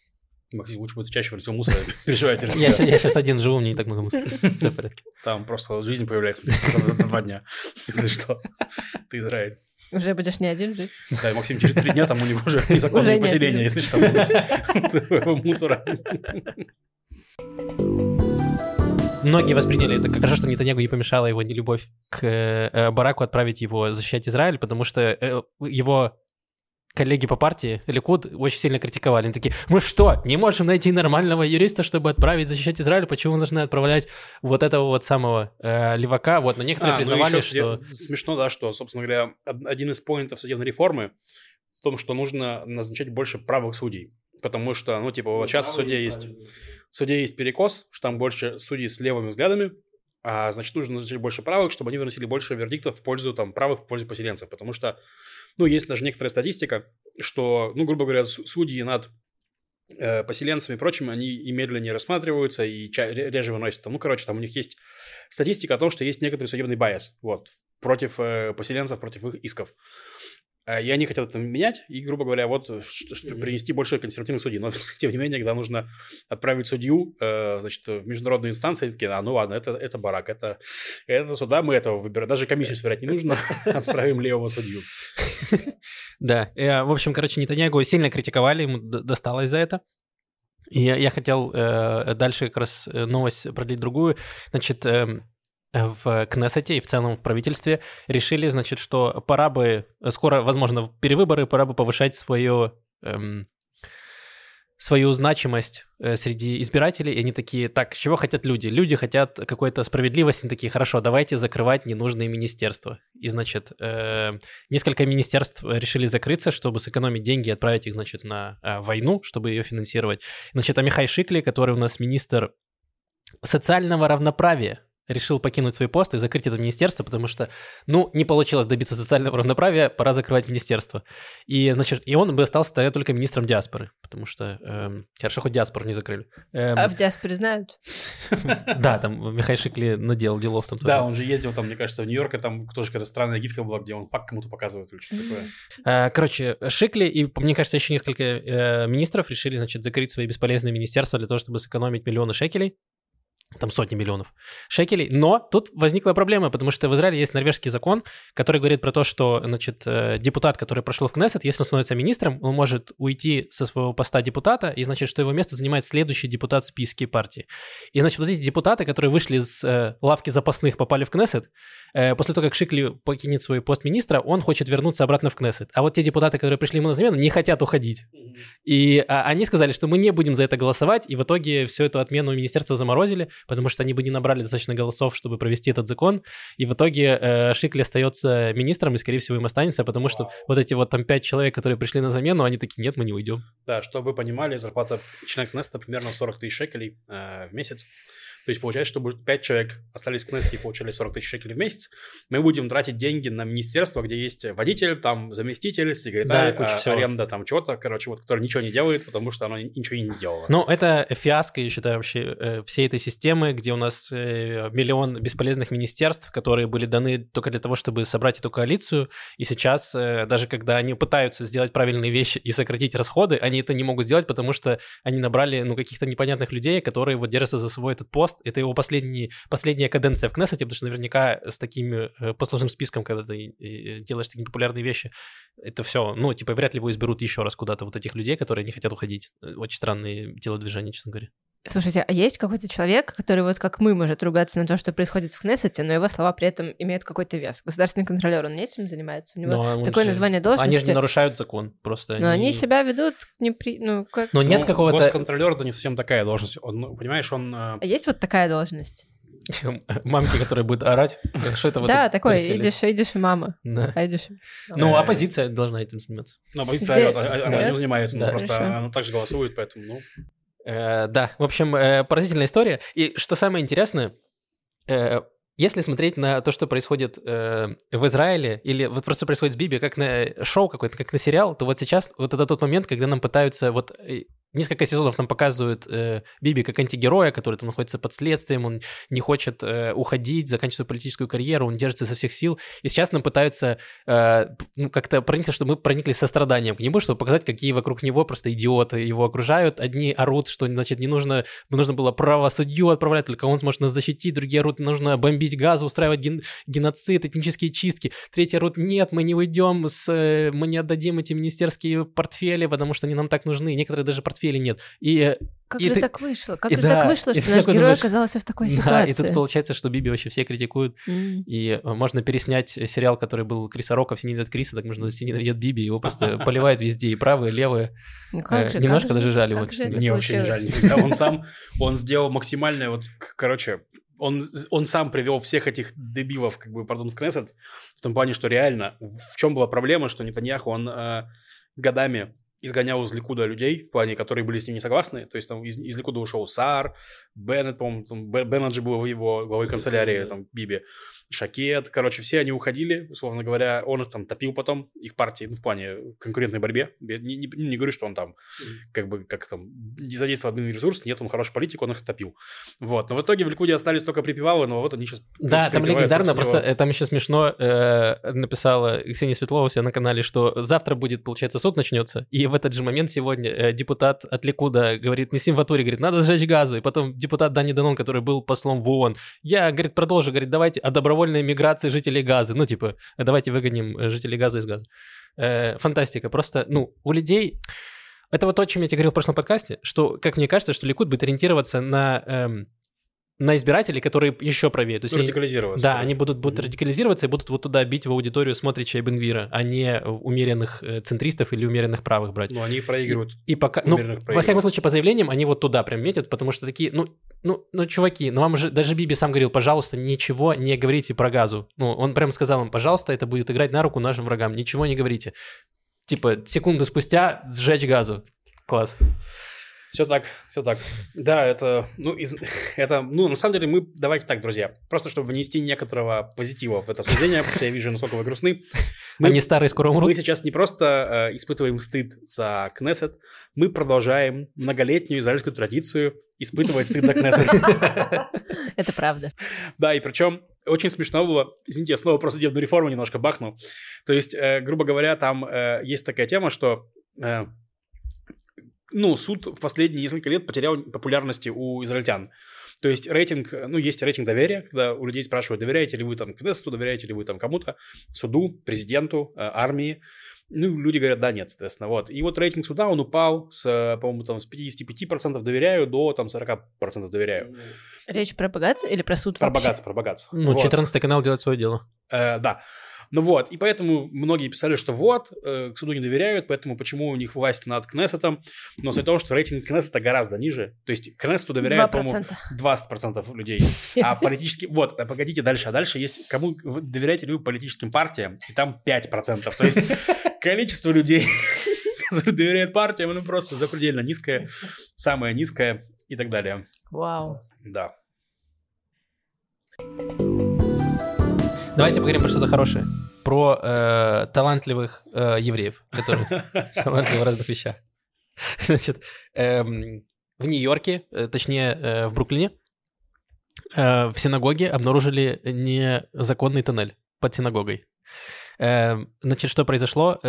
Максим, лучше бы ты чаще выносил мусор, *laughs* переживайте. за Я, сейчас один живу, мне не так много мусора. *laughs* Все в порядке. Там просто жизнь появляется за, два дня, *laughs* если что. Ты Израиль. Уже будешь не один жить. Да, и Максим, через три дня там у него уже незаконное Уже не поселение, один. если что, будет. Твоего мусора. Многие восприняли это как хорошо, что Нетаньягу не помешала его нелюбовь к э, э, Бараку отправить его защищать Израиль, потому что э, его коллеги по партии, Ликуд, очень сильно критиковали. Они такие, мы что, не можем найти нормального юриста, чтобы отправить защищать Израиль? Почему мы должны отправлять вот этого вот самого э, левака? Вот, но некоторые А, ну признавали, ещё что... Смешно, да, что, собственно говоря, од- один из поинтов судебной реформы в том, что нужно назначать больше правых судей. Потому что, ну, типа, вот сейчас в суде есть, в суде есть перекос, что там больше судей с левыми взглядами, а значит, нужно назначать больше правых, чтобы они выносили больше вердиктов в пользу там правых, в пользу поселенцев. Потому что, ну, есть даже некоторая статистика, что, ну, грубо говоря, су- судьи над э, поселенцами и прочим, они и медленнее рассматриваются, и ча- ре- реже выносятся. Ну, короче, там у них есть статистика о том, что есть некоторый судебный байс, вот, против э, поселенцев, против их исков. Э, И они хотят это менять, и, грубо говоря, вот, ш- принести больше консервативных судей. Но, *laughs* тем не менее, когда нужно отправить судью, э, значит, в международные инстанции, такие, а, ну ладно, это, это барак, это, это суда, мы этого выбираем. Даже комиссию собирать не нужно, *laughs* отправим левого судью. *laughs* Да, э, в общем, короче, Нетаньягу сильно критиковали, ему досталось за это. И я хотел э, дальше как раз новость продлить другую. Значит, эм, в Кнессете и в целом в правительстве решили, значит, что пора бы, скоро, возможно, перевыборы, пора бы повышать свое эм, свою значимость э, среди избирателей, и они такие, так, чего хотят люди? Люди хотят какой-то справедливости, они такие, хорошо, давайте закрывать ненужные министерства. И, значит, э, несколько министерств решили закрыться, чтобы сэкономить деньги и отправить их, значит, на э, войну, чтобы ее финансировать. Значит, а Михай Шикли, который у нас министр социального равноправия, решил покинуть свой пост и закрыть это министерство, потому что, ну, не получилось добиться социального равноправия, пора закрывать министерство. И, значит, и он бы остался тогда только министром диаспоры, потому что, эм, хорошо, хоть диаспору не закрыли. Эм, а в диаспоре знают? *laughs* Да, там Михаил Шикли наделал делов там тоже. Да, он же ездил там, мне кажется, в Нью-Йорк, и там тоже какая-то странная гифка была, где он факт кому-то показывает или что-то такое. Э, короче, Шикли и, мне кажется, еще несколько э, министров решили, значит, закрыть свои бесполезные министерства для того, чтобы сэкономить миллионы шекелей там сотни миллионов шекелей. Но тут возникла проблема, потому что в Израиле есть норвежский закон, который говорит про то, что значит, э, депутат, который прошел в Кнессет, если он становится министром, он может уйти со своего поста депутата, и значит, что его место занимает следующий депутат в списке партии. И значит, вот эти депутаты, которые вышли из э, лавки запасных, попали в Кнессет, э, после того, как Шикли покинет свой пост министра, он хочет вернуться обратно в Кнессет. А вот те депутаты, которые пришли ему на замену, не хотят уходить. И а, они сказали, что мы не будем за это голосовать, и в итоге всю эту отмену министерства заморозили, потому что они бы не набрали достаточно голосов, чтобы провести этот закон. И в итоге э, Шикли остается министром, и, скорее всего, им останется, потому Вау. что вот эти вот там пять человек, которые пришли на замену, они такие, нет, мы не уйдем. Да, чтобы вы понимали, зарплата члена Кнеста примерно 40 тысяч шекелей э, в месяц. То есть получается, что 5 человек остались в Кнессете и получали 40 тысяч шекелей в месяц. Мы будем тратить деньги на министерство, где есть водитель, там заместитель, секретарь, да, а, аренда, там чего-то, короче, вот, который ничего не делает, потому что оно ничего и не делало. Ну, это фиаско, я считаю, вообще э, всей этой системы, где у нас э, миллион бесполезных министерств, которые были даны только для того, чтобы собрать эту коалицию, и сейчас, даже когда они пытаются сделать правильные вещи и сократить расходы, они это не могут сделать, потому что они набрали, ну, каких-то непонятных людей, которые вот держатся за свой этот пост, это его последний, последняя каденция в Кнессете, потому что наверняка с таким э, послужным списком, когда ты э, делаешь такие популярные вещи, это все, ну, типа, вряд ли его изберут еще раз куда-то, вот этих людей, которые не хотят уходить. Э, очень странные телодвижения, честно говоря. Слушайте, а есть какой-то человек, который вот как мы может ругаться на то, что происходит в Кнессете, но его слова при этом имеют какой-то вес? Государственный контролер, он не этим занимается? У него но такое же... название должности. Они же не нарушают закон, просто Но они, они себя ведут не при... Ну, как... Но нет ну, какого-то... Госконтролер — это не совсем такая должность. Он, ну, понимаешь, он... Э, а есть вот такая должность? *laughs* Мамки, которая будет орать. Что это вот Да, такой, идешь, идешь и мама. А идешь... Ну, э, оппозиция должна этим заниматься. Ну, оппозиция орёт, а, а, а занимается, ну, просто она также голосует, поэтому, ну... Э, да, в общем, э, поразительная история. И что самое интересное, э, если смотреть на то, что происходит э, в Израиле, или вот просто происходит с Биби, как на шоу какой-то, как на сериал, то вот сейчас вот это тот момент, когда нам пытаются вот Несколько сезонов нам показывают э, Биби как антигероя, который там находится под следствием, он не хочет э, уходить, заканчивать политическую карьеру, он держится со всех сил. И сейчас нам пытаются э, ну, как-то проникнуть, чтобы мы проникли состраданием к нему, чтобы показать, какие вокруг него просто идиоты его окружают. Одни орут, что, значит, не нужно, нужно было право судью отправлять, только он сможет нас защитить. Другие орут, нужно бомбить газы, устраивать ген- геноцид, этнические чистки. Третьи орут, нет, мы не уйдем, с, э, мы не отдадим эти министерские портфели, потому что они нам так нужны. Некоторые даже портфели портфеле нет. И как и же ты... так вышло? Как *laughs* и же да, так вышло, что наш герой думаешь, оказался в такой ситуации? *laughs* Да, и тут получается, что Биби вообще все критикуют. Mm. И э, можно переснять сериал, который был Криса Рока, все ненавидят Криса, так можно все ненавидят Биби, его просто *laughs* поливают везде, и правые, и левые. Ну, как э, же, Немножко даже жаль его. Мне вообще не жаль никогда. Он сам, он сделал максимальное, вот, короче, он, он сам привел всех этих дебилов, как бы, пардон, в Кнессет, в том плане, что реально, в чем была проблема, что Нетаньяху, он э, годами изгонял из Ликуда людей, в плане, которые были с ним не согласны. То есть там из, из Ликуда ушел Сар, Беннет, по-моему, там, Беннет же был в его главой канцелярии, там, Биби. Шакет, короче, все они уходили, условно говоря, он там топил потом их партии, ну, в плане конкурентной борьбе. Не, не, не говорю, что он там, как бы, как там, не задействовал админ ресурс, нет, он хороший политик, он их топил. Вот, но в итоге в Ликуде остались только припевалы, но вот они сейчас Да, там легендарно, просто него. там еще смешно э, написала Ксения Светлова у себя на канале, что завтра будет, получается, суд начнется, и в этот же момент сегодня э, депутат от Ликуда говорит, Несим Ватури, говорит, надо сжечь газу. И потом депутат Дани Данон, который был послом в ООН, я, говорит, продолжу, говорит, давайте о добровольной миграции жителей газы. Ну, типа, давайте выгоним э, жителей газа из газа. Э, фантастика. Просто, ну, у людей... Это вот то, о чем я тебе говорил в прошлом подкасте, что, как мне кажется, что Ликуд будет ориентироваться на эм, на избирателей, которые еще правее. То есть Ну, они- радикализироваться. да, короче. они будут, будут радикализироваться и будут вот туда бить в аудиторию смотрящая Бенгвира, а не умеренных э, центристов или умеренных правых брать. Ну, они проигрывают. И пока, ну, во всяком случае, по заявлениям они вот туда прям метят, потому что такие, ну, ну, ну, чуваки, ну вам же даже Биби сам говорил, пожалуйста, ничего не говорите про газу. Ну, он прям сказал им, пожалуйста, это будет играть на руку нашим врагам, ничего не говорите. Типа, секунду спустя сжечь газу. Класс. Все так, все так. Да, это, ну, из, *laughs* это, ну, на самом деле, мы, давайте так, друзья, просто чтобы внести некоторого позитива в это обсуждение, потому что я вижу, насколько вы грустны. Мы, *laughs* Они старые скоро умрут. мы сейчас не просто э, испытываем стыд за Кнессет, мы продолжаем многолетнюю израильскую традицию испытывать стыд за Кнессет. *laughs* Это правда. Да, и причем очень смешно было, извините, я снова про судебную реформу немножко бахну. То есть, э, грубо говоря, там э, есть такая тема, что э, ну, суд в последние несколько лет потерял популярности у израильтян. То есть рейтинг, ну, есть рейтинг доверия, когда у людей спрашивают, доверяете ли вы там Кнессету, доверяете ли вы там кому-то, суду, президенту, э, армии. Ну, люди говорят, да, нет, соответственно, вот. И вот рейтинг суда, он упал с, э, по-моему, там, с 55% доверяю до, там, 40% доверяю. Речь про богатство или про суд Про вообще? богатство, про богатство. Ну, Вот. 14 канал делает свое дело. Э, да. Ну вот, и поэтому многие писали, что вот, э, к суду не доверяют, поэтому почему у них власть над Кнессетом. Но суть в том, что рейтинг Кнессета гораздо ниже. То есть Кнессету доверяют, по-моему, 2%. 20% людей. *laughs* А политически... Вот, а погодите дальше. А дальше есть... Кому доверяете ли вы политическим партиям? И там 5%. То есть *laughs* количество людей, *laughs* которые доверяют партиям, ну просто запредельно низкое, самое низкое и так далее. Вау. Да. Давайте поговорим про что-то хорошее. Про э, талантливых э, евреев, которые *laughs* талантливы в разных вещах. Значит, эм, в Нью-Йорке, э, точнее, э, в Бруклине, э, в синагоге обнаружили незаконный тоннель под синагогой. Эм, Значит, что произошло?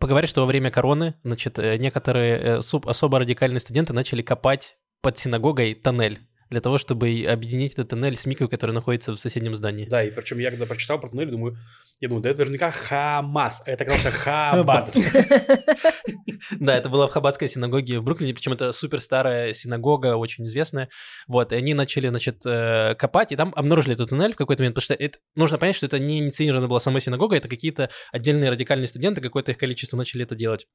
Поговорят, что во время короны, значит, некоторые особо радикальные студенты начали копать под синагогой тоннель для того, чтобы объединить этот тоннель с Миквой, который находится в соседнем здании. Да, и причем я когда прочитал про туннель, думаю, я думаю, да это наверняка Хамас. А это оказался Хабад. *laughs* Да, это было в Хаббатской синагоге в Бруклине, причем это супер старая синагога, очень известная. Вот, и они начали, значит, э, копать, и там обнаружили этот туннель в какой-то момент, потому что это, нужно понять, что это не инициирована была сама синагога, это какие-то отдельные радикальные студенты, какое-то их количество начали это делать.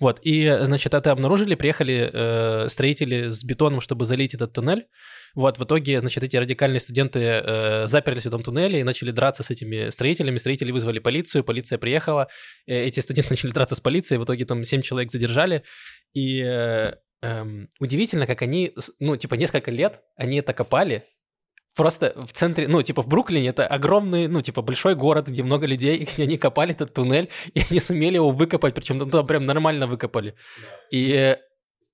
Вот, и, значит, это обнаружили, приехали э, строители с бетоном, чтобы залить этот туннель. Вот, в итоге, значит, эти радикальные студенты э, заперлись в этом туннеле и начали драться с этими строителями. Строители вызвали полицию, полиция приехала, э, эти студенты *laughs* начали драться с полицией, в итоге там 7 человек задержали. И э, эм, удивительно, как они, ну, типа, несколько лет они это копали, Просто в центре, ну, типа в Бруклине это огромный, ну, типа большой город, где много людей, и они копали этот туннель, и они сумели его выкопать, причем там, там прям нормально выкопали. И, э,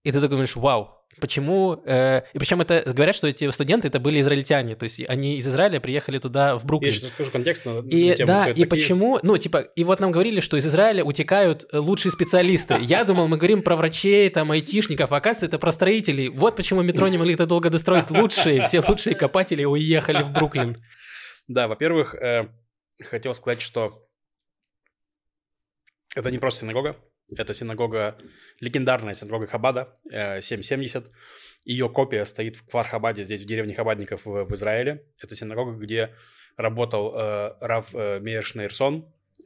и ты такой думаешь, вау, почему... э, и причем это говорят, что эти студенты это были израильтяне, то есть они из Израиля приехали туда, в Я Бруклин. сейчас расскажу контекст на И тему, да, и такие. почему, ну, типа, и вот нам говорили, что из Израиля утекают э, лучшие специалисты. *laughs* Я думал, мы говорим про врачей, там, айтишников, а оказывается, это про строителей. Вот почему метро не могли так долго достроить. Лучшие, все лучшие копатели уехали в Бруклин. Да, во-первых, э, хотел сказать, что это не просто синагога, это синагога, легендарная синагога Хабада, э, 770. Ее копия стоит в Квар-Хабаде, здесь в деревне Хабадников в, Израиле. Это синагога, где работал э, Рав э, Мейер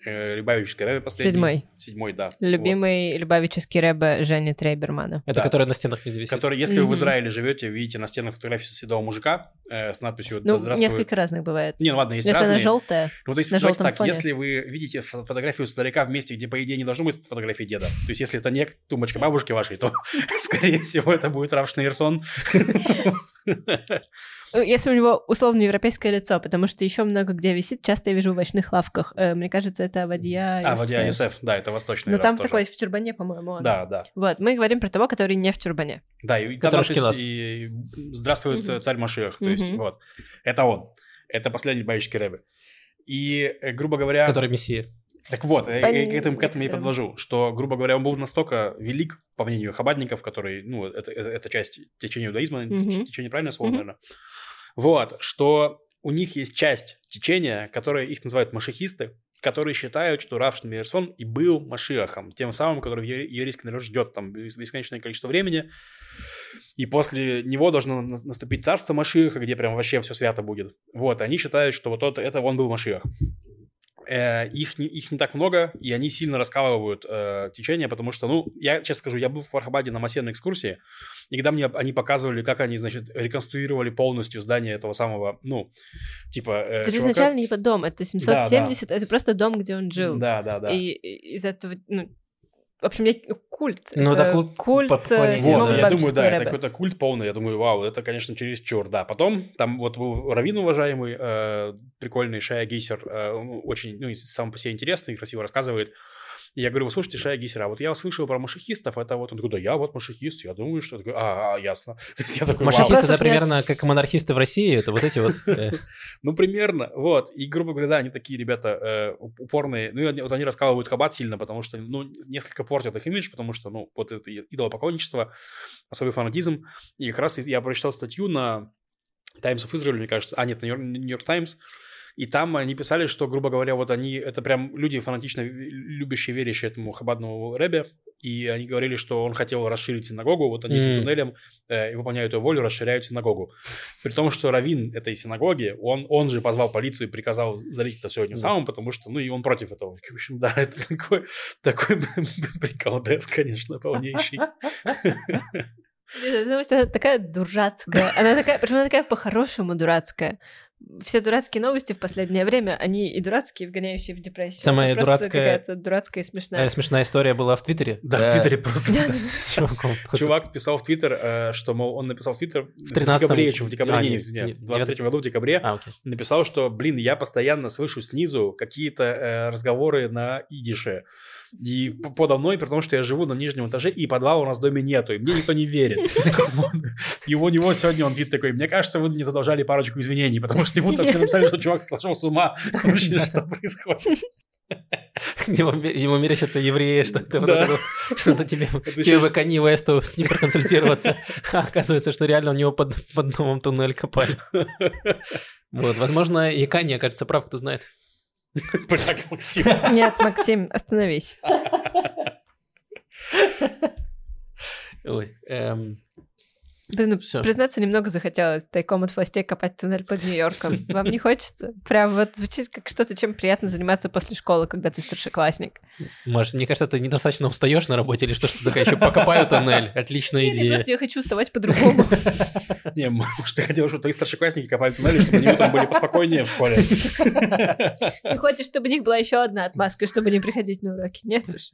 э, Любавический рэбе последний. Седьмой. Седьмой, да. Любимый Любавический рэбе Жени Трейбермана. Это Да. которая на стенах везде Вот. висит. Который, если вы в. Израиле живете, видите на стенах фотографию седого мужика э, с надписью «Да Ну, здравствует». несколько разных бывает. Не, ну ладно, есть Если она разные. желтая, Ну, то есть, На желтом так, фоне. если вы видите фо- фотографию старика в месте, где, по идее, не должно быть фотографии деда, то есть, если это не тумбочка бабушки вашей, то, *laughs* скорее всего, это будет Раф Шнейрсон. *laughs* Ну, если у него условно европейское лицо, потому что еще много где висит, часто я вижу в овощных лавках. Э, Мне кажется, это Вадья А, Вадия Юсеф. Да, это восточный Ну, Раф там тоже. такой в тюрбане, по-моему. он. Да, да. Вот, мы говорим про того, который не в тюрбане. Да, и там Шкилас. и «Здравствует Мгм. царь Машиах», то есть, Мгм. вот. Это он. Это последний боевический рэбе. И, э, грубо говоря... Который мессия. Так вот, я, я к этому, к этому и Понятно. подвожу, что, грубо говоря, он был настолько велик, по мнению хабадников, который, ну, это, это, это часть течения иудаизма, теч- течение правильное слово, Мгм. наверное. Вот, что у них есть часть течения, которая их называют машихисты, которые считают, что Рав Шнемерсон и был Машиахом, тем самым, который евре- еврейский народ ждет там бес- бесконечное количество времени, и после него должно на- наступить царство Машиаха, где прям вообще все свято будет. Вот, они считают, что вот это, это он был Машиах. Э, их, не, их не так много, и они сильно раскалывают э, течение, потому что, ну, я честно скажу, я был в Фархабаде на массивной экскурсии, и когда мне они показывали, как они, значит, реконструировали полностью здание этого самого, ну, типа... э, Это же изначально его дом, это 770, это просто дом, где он жил. Да, да, да. И и из этого, ну, в общем, я культ. Ну, это это культ культ по э, седьмого Вот, я думаю, да, это какой-то культ полный. Я думаю, вау, это, конечно, чересчур. Да, потом там вот был Равин уважаемый, э, прикольный Шая Гисер, э, очень, ну, сам по себе интересный, красиво рассказывает. И я говорю, вы слушайте Шая Гисера, а вот я слышал про машихистов, это вот, он такой, да я вот машихист, я думаю, что... Такой, а, а, ясно. *laughs* То есть я такой. Машихисты это примерно как монархисты в России, это вот эти вот... *laughs* э, Ну, примерно, вот. И, грубо говоря, да, они такие ребята э, уп- упорные. Ну, вот они раскалывают хабат сильно, потому что, ну, несколько портят их имидж, потому что, ну, вот это идолопоклонничество, особый фанатизм. И как раз я прочитал статью на Times of Israel, мне кажется, а, нет, на Нью Йорк Таймс, и там они писали, что, грубо говоря, вот они, это прям люди фанатично любящие, верящие этому хабадному рэбе, и они говорили, что он хотел расширить синагогу, вот они М. этим туннелем э, выполняют ее волю, расширяют синагогу. При том, что Равин этой синагоги, он, он же позвал полицию и приказал залить это все этим Да. самым, потому что, ну, и он против этого. В общем, да, это *laughs* такой, такой *laughs* приколдес, конечно, полнейший. *laughs* Эта новость, она такая дурацкая. Она такая, причем она такая по-хорошему дурацкая. Все дурацкие новости в последнее время, они и дурацкие, вгоняющие в депрессию. Самая Это дурацкая- какая-то дурацкая и смешная. э, Смешная история была в Твиттере. Да, в Твиттере просто. *laughs* Да, да, Чувак, он Чувак писал в Твиттер, э, что, мол, он написал в Твиттер в 13-м. декабре, еще в декабре, А, не, не, не, не, в 23 году, в декабре, А, окей. написал, что, блин, я постоянно слышу снизу какие-то э, разговоры на идише. И подо мной, при том, что я живу на нижнем этаже, и подвала у нас в доме нету, и мне никто не верит. И у него сегодня он твит такой, мне кажется, вы не задолжали парочку извинений, потому что ему там все написали, что чувак сошел с ума. Вообще, что происходит? Ему, ему мерещатся евреи, что ты вот Да. вот, что-то тебе, тебе бы Канье Уэсту с ним проконсультироваться. А оказывается, что реально у него под, под домом туннель копали. Вот, возможно, и Канье окажется прав, кто знает. *laughs* Бля, Максим. Нет, Максим, остановись. Ой, эм, Блин, ну, Всё. признаться, немного захотелось тайком от властей копать туннель под Нью-Йорком. *laughs* Вам не хочется? Прям вот звучит как что-то, чем приятно заниматься после школы, когда ты старшеклассник. Маш, мне кажется, ты недостаточно устаешь на работе или что, что такая еще покопаю туннель. Отличная идея. просто я хочу вставать по-другому. *laughs* Не, может, ты хотел, чтобы твои старшеклассники копали туннели, чтобы они там были поспокойнее в школе. *laughs* Ты хочешь, чтобы у них была еще одна отмазка, чтобы не приходить на уроки? Нет уж.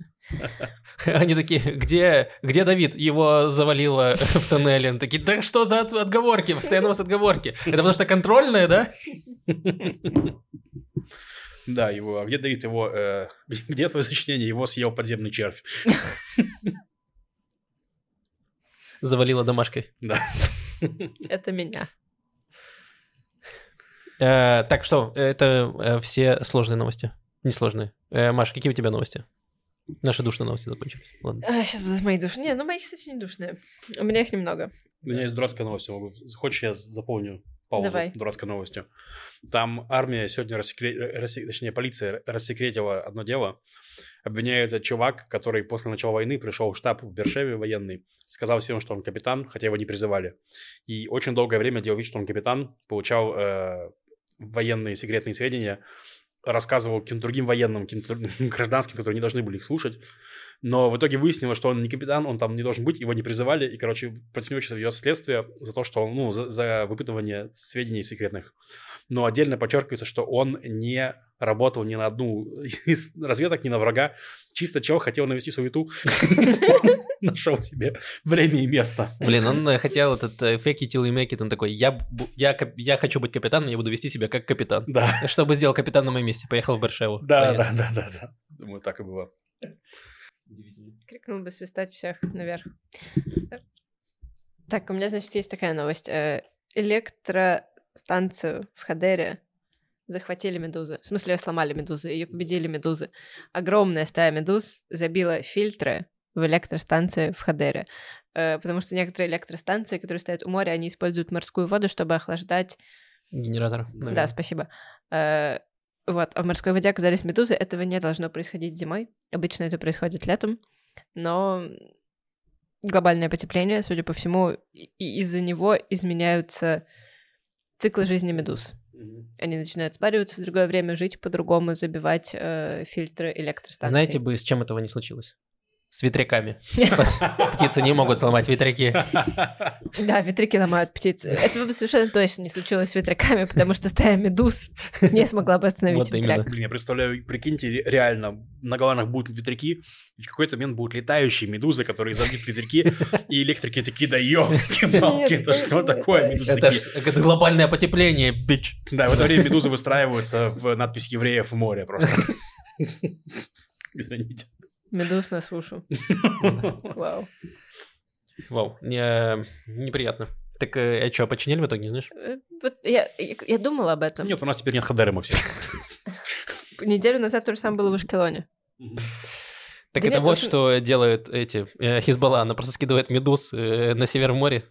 Они такие, где, где Давид? Его завалило в туннеле. Такие, да что за от- отговорки? Постоянно у вас отговорки. Это потому что контрольная, да? Да, его, а где Давид его, э, *laughs* где твое сочинение? Его съел подземный червь. Завалила домашкой. Да. Это меня. Э, так что, это э, все сложные новости. Несложные. Э, Маш, какие у тебя новости? Наши душные новости закончились. Ладно. сейчас будут мои душные. Не, ну мои, кстати, не душные. У меня их немного. У меня есть дурацкая новость. могу- Хочешь, я заполню паузу Давай. дурацкой новостью? Там армия сегодня, рассекре- рассе- точнее, полиция рассекретила одно дело. Обвиняется чувак, который после начала войны пришел в штаб в Бершеве военный, сказал всем, что он капитан, хотя его не призывали. И очень долгое время делал вид, что он капитан, получал э, военные секретные сведения, рассказывал каким-то другим военным, каким-то *laughs* гражданским, которые не должны были их слушать. Но в итоге выяснилось, что он не капитан, он там не должен быть, его не призывали, и, короче, против него сейчас ведется следствие за то, что он, ну, за, за выпытывание сведений секретных. Но отдельно подчеркивается, что он не работал ни на одну *laughs* из разведок, ни на врага. Чисто чел хотел навести суету. *laughs* *laughs* Нашел себе время и место. Блин, он э, хотел этот э, fake it till you make it, он такой, я, я, я хочу быть капитаном, я буду вести себя как капитан. Да, Что бы сделал капитан на моем месте? Поехал в Бершеву. да, да, да, да, да. Думаю, так и было. Крикнул бы свистать всех наверх. Так, у меня, значит, есть такая новость. Э, Электростанцию в Хадере захватили медузы. В смысле, ее сломали медузы, ее победили медузы. Огромная стая медуз забила фильтры в электростанции в Хадере. Э, потому что некоторые электростанции, которые стоят у моря, они используют морскую воду, чтобы охлаждать... Генератор. Наверное. Да, спасибо. Э, вот, а в морской воде оказались медузы. Этого не должно происходить зимой. Обычно это происходит летом. Но глобальное потепление, судя по всему, и из-за него изменяются циклы жизни медуз. Они начинают спариваться в другое время, жить по-другому, забивать э, фильтры электростанции. Знаете бы, с чем этого не случилось? С ветряками. *laughs* Птицы не могут сломать ветряки. *laughs* Да, ветряки ломают птицы. Это бы совершенно точно не случилось с ветряками, потому что стая медуз не смогла бы остановить вот ветряк. Блин, я представляю, прикиньте, реально, на голландах будут ветряки, и в какой-то момент будут летающие медузы, которые забьют ветряки, и электрики такие, да ёлки-палки, это что такое? Медузы Это глобальное потепление, бич. Да, в это время медузы выстраиваются в надпись евреев в море просто. *laughs* Извините. Медуз на сушу. *laughs* Вау. Вау, не, неприятно. Так, э, а что, починили в итоге, не знаешь? Э, вот я, я, думала об этом. Нет, у нас теперь нет Хадера, Максим. *laughs* Неделю назад то же самое было в Ашкелоне. Так это вот что делают эти э, Хизбалла, она просто скидывает медуз на север моря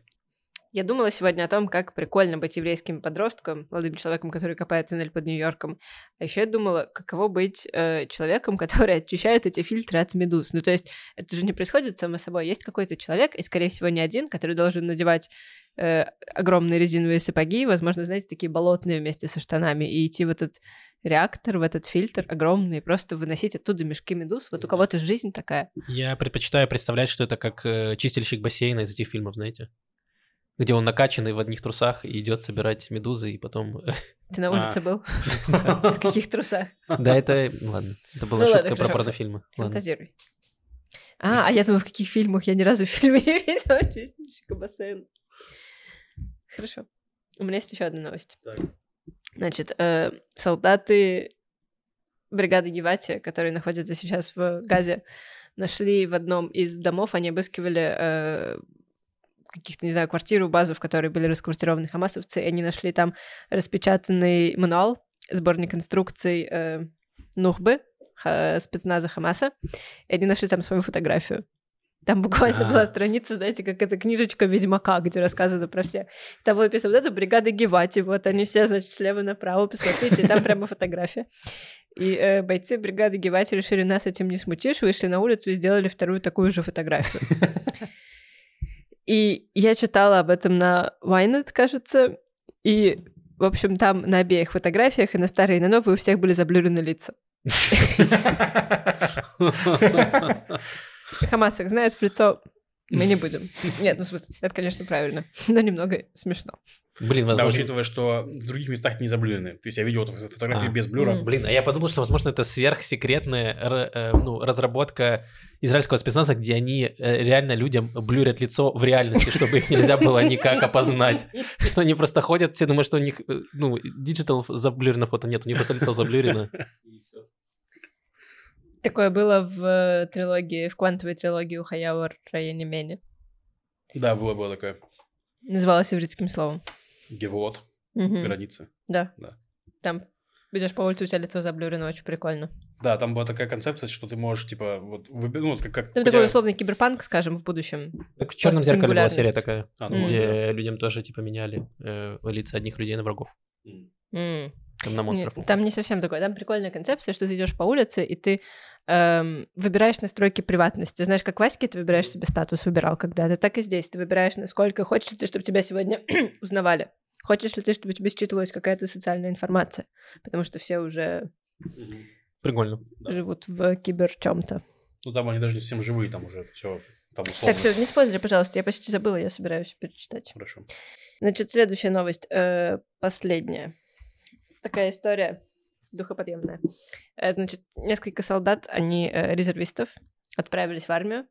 я думала сегодня о том, как прикольно быть еврейским подростком, молодым человеком, который копает туннель под Нью-Йорком. А еще я думала, каково быть э, человеком, *laughs* который очищает эти фильтры от медуз. Ну, то есть, это же не происходит само собой. Есть какой-то человек, и, скорее всего, не один, который должен надевать э, огромные резиновые сапоги, возможно, знаете, такие болотные вместе со штанами, и идти в этот реактор, в этот фильтр огромный, просто выносить оттуда мешки медуз. Вот у кого-то жизнь такая. Я предпочитаю представлять, что это как э, чистильщик бассейна из этих фильмов, знаете где он накачанный в одних трусах и идет собирать медузы, и потом... Ты на улице а. был? *laughs* *laughs* В каких трусах? Да, это... Ладно, это была ну шутка про порнофильмы. Фантазируй. А, а я думаю, в каких фильмах? Я ни разу в фильме не видела чистильщика бассейна. Хорошо. У меня есть еще одна новость. Значит, э, солдаты бригады Гевати, которые находятся сейчас в Газе, нашли в одном из домов, они обыскивали э, каких-то, не знаю, квартиру, базу, в которой были расквартированы хамасовцы, и они нашли там распечатанный мануал, сборник инструкций э, Нухбы, ха, спецназа Хамаса, и они нашли там свою фотографию. Там буквально была страница, знаете, как эта книжечка Ведьмака, где рассказано про всех. Там было написано, вот это бригада Гевати, вот они все, значит, слева направо, посмотрите, там прямо фотография. И э, бойцы бригады Гевати решили, нас этим не смутишь, вышли на улицу и сделали вторую такую же фотографию. *laughs* И я читала об этом на Wynет, кажется, и, в общем, там на обеих фотографиях, и на старые, и на новые, у всех были заблюрены лица. *laughs* Хамасик знает в лицо мы не будем. Нет, ну, в смысле, это, конечно, правильно, но немного смешно. Блин, возможно... Да, учитывая, что в других местах не заблюрены. То есть я видел фотографии а. без блюра. Mm. Блин, а я подумал, что, возможно, это сверхсекретная э, ну, разработка израильского спецназа, где они э, реально людям блюрят лицо в реальности, чтобы их нельзя было никак опознать. Что они просто ходят, все думают, что у них, э, ну, digital заблюрено фото нет, у них просто лицо заблюрено. *laughs* Такое было в трилогии, в квантовой трилогии у Ханну Райаниеми. Да, было, было такое. Называлось еврейским словом. גבולות. Угу. Граница. Да. да. Там идешь по улице, у тебя лицо заблюрено, очень прикольно. Да, там была такая концепция, что ты можешь, типа, вот, выбирать, ну, вот как... как там такой условный киберпанк, скажем, в будущем. Так в «Черном зеркале» была серия такая, а, ну, где да. людям тоже, типа, меняли э, лица одних людей на врагов. Mm. Там на монстров. Нет, там не совсем такое. Там прикольная концепция, что ты идешь по улице, и ты эм, выбираешь настройки приватности. Знаешь, как Ваське ты выбираешь себе статус, выбирал когда-то, так и здесь. Ты выбираешь, насколько хочешь ли ты, чтобы тебя сегодня *clears throat* узнавали. Хочешь ли ты, чтобы тебе считывалась какая-то социальная информация? Потому что все уже Прикольно. живут в кибер чем-то. Ну там они даже не совсем живые, там уже все там условно. Так, все, не спойлери, пожалуйста, я почти забыла, я собираюсь перечитать. Хорошо. Значит, следующая новость, э, последняя такая история духоподъемная. Э, значит, несколько солдат, они э, резервистов, отправились в армию.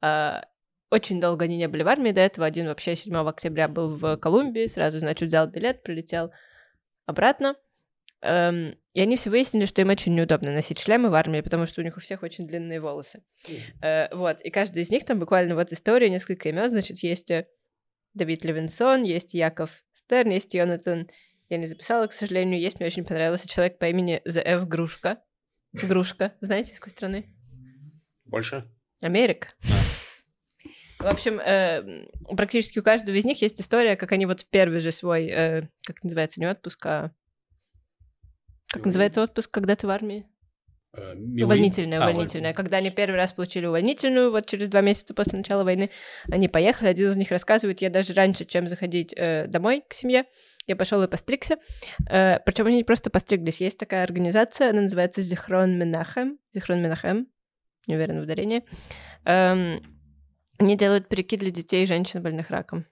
А, очень долго они не были в армии до этого. Один вообще 7 октября был в Колумбии, сразу, значит, взял билет, прилетел обратно. Эм, и они все выяснили, что им очень неудобно носить шлемы в армии, потому что у них у всех очень длинные волосы. Mm. Вот, и каждый из них там буквально вот история, несколько имен, значит, есть Давид Левинсон, есть Яков Стерн, есть Йонатан Я не записала, к сожалению. Есть, мне очень понравился человек по имени ZF Грушка. Грушка. Знаете, из какой страны? Больше? Америка. В общем, э, практически у каждого из них есть история, как они вот в первый же свой, э, как называется, не отпуск, а... Как называется отпуск, когда ты в армии? Э, милый- Увольнительная, А, увольнительная. Когда они первый раз получили увольнительную, вот через два месяца после начала войны, они поехали. Один из них рассказывает, я даже раньше, чем заходить э, домой к семье, я пошел и постригся. Э, причем они просто постриглись. Есть такая организация, она называется Зихрон Менахем. Зихрон Менахем. Не уверена в ударении. Эм, они делают парики для детей и женщин, больных раком.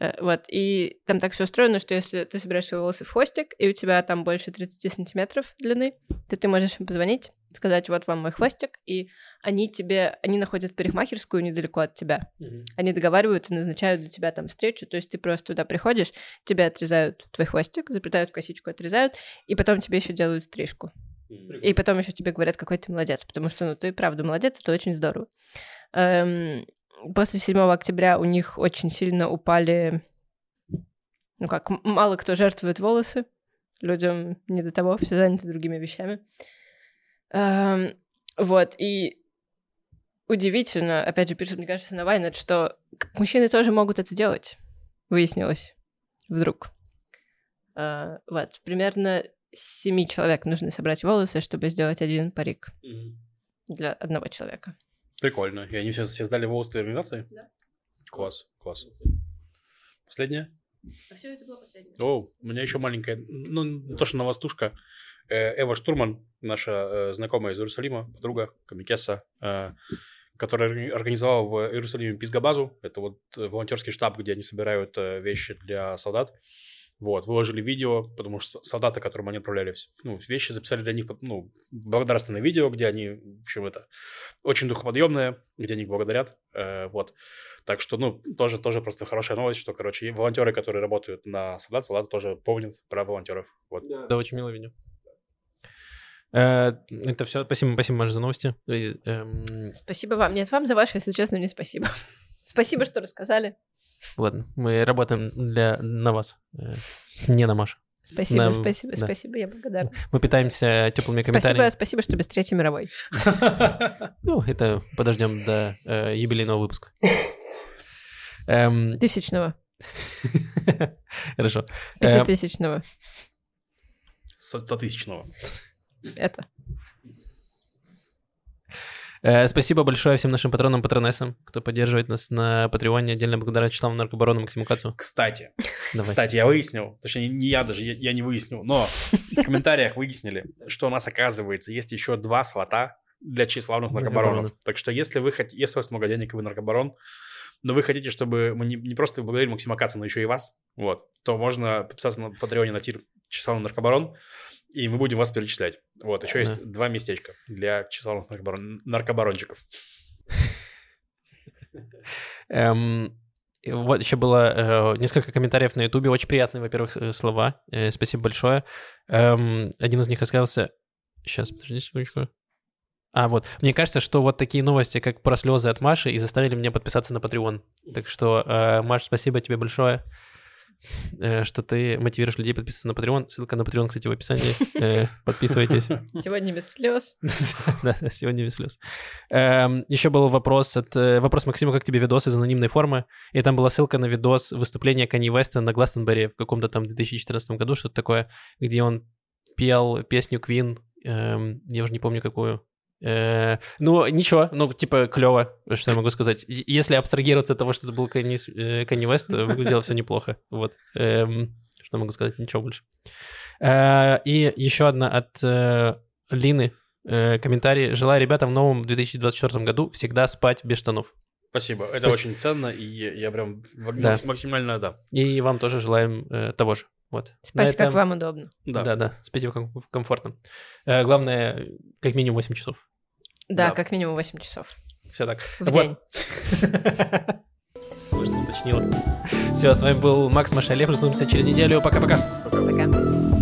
Э, Вот, и там так все устроено, что если ты собираешь свои волосы в хвостик, и у тебя там больше 30 сантиметров длины, то ты можешь им позвонить, сказать, вот вам мой хвостик, и они тебе, они находят парикмахерскую недалеко от тебя. Мгм. Они договариваются, назначают для тебя там встречу, то есть ты просто туда приходишь, тебе отрезают твой хвостик, заплетают в косичку, отрезают, и потом тебе еще делают стрижку. Мгм. И потом еще тебе говорят, какой ты молодец, потому что, ну, ты правда молодец, это очень здорово. Эм, после 7 октября у них очень сильно упали, ну как, мало кто жертвует волосы, людям не до того, все заняты другими вещами. Эм, вот, и удивительно, опять же, пишут, мне кажется, на Вайнет, что мужчины тоже могут это делать, выяснилось вдруг. Э, вот, примерно семи человек нужно собрать волосы, чтобы сделать один парик Мгм. для одного человека. Прикольно. И они все, все сдали волосы твоей организации? Да. Класс, класс. Последнее? А все это было последнее. О, у меня еще маленькая, ну, не то что новостушка. Э, Эва Штурман, наша э, знакомая из Иерусалима, подруга Камикеса, э, которая орг- организовала в Иерусалиме Пизгабазу. Это вот э, волонтерский штаб, где они собирают э, вещи для солдат. Вот, выложили видео, потому что солдаты, которым они отправляли ну, вещи, записали для них ну, благодарственное видео, где они, в общем, это очень духоподъемное, где они благодарят. э, вот. Так что, ну, тоже, тоже просто хорошая новость, что, короче, и волонтеры, которые работают на солдат, солдаты тоже помнят про волонтеров. Вот. Да, очень милое видео. Э, Это все. Спасибо, спасибо, Маша, за новости. Эм, Спасибо вам. Нет, вам за ваше, если честно, не спасибо. *laughs* Спасибо, что рассказали. Ладно, мы работаем для, на вас, э, не на Машу. Спасибо, Да, спасибо, да. спасибо, я благодарна. Мы питаемся теплыми Спасибо, комментариями. спасибо, что без Третьей мировой. *laughs* Ну, это подождем до э, юбилейного выпуска. Эм, Тысячного, *laughs* Хорошо. Э, пятитысячного. Стотысячного. Это. Э, Спасибо большое всем нашим патронам, патронессам, кто поддерживает нас на Патреоне. Отдельно благодаря Вячеславу Наркобарону, Максиму Кацу. Кстати, Давай. кстати, я выяснил, точнее, не я даже, я, я не выяснил, но в комментариях выяснили, что у нас, оказывается, есть еще два слота для тщеславных наркобаронов. Наркобаронов. Так что если вы хотите, если у вас много денег, и вы наркобарон, но вы хотите, чтобы мы не, не просто благодарили Максима Каца, но еще и вас, вот, то можно подписаться на Патреоне на тир тщеславный наркобарон, и мы будем вас перечислять. Вот, еще Да. есть два местечка для тщеславных наркобарон- наркобарончиков. Эм, вот еще было э, несколько комментариев на Ютубе. Очень приятные, во-первых, э, слова. Э, спасибо большое. Эм, один из них рассказался... Сейчас, подожди секундочку. А, вот. Мне кажется, что вот такие новости, как про слезы от Маши, и заставили меня подписаться на Patreon. Так что, э, Маш, спасибо тебе большое, что ты мотивируешь людей подписываться на Patreon. Ссылка на Patreon, кстати, в описании. Э, Подписывайтесь. Сегодня без слез. *laughs* Да, сегодня без слез. Эм, еще был вопрос от э, вопрос Максима, как тебе видос из анонимной формы? И там была ссылка на видос выступления Канье Веста на Гластенберри в каком-то там 2014 году, что-то такое, где он пел песню Queen, эм, я уже не помню какую. Э, ну, ничего, ну, типа, клево, что я могу сказать. Если абстрагироваться от того, что это был Канье Вест, э, выглядело все неплохо. Вот. Эм, что могу сказать? Ничего больше. Э, и еще одна от Лины комментарий. Желаю ребятам в новом 2024 году всегда спать без штанов. Спасибо, это Спасибо. очень ценно, и я я прям Да. максимально, да. И вам тоже желаем э, того же. Вот. Спать, На как этом- вам удобно. Да. Да, да, спите ком- комфортно. Э, главное, как минимум 8 часов. Да, Да. как минимум 8 часов Все так. в Вот. день. *laughs* Может, уточнила. Все, с вами был Макс Машалев. Услышимся через неделю. Пока-пока. Пока.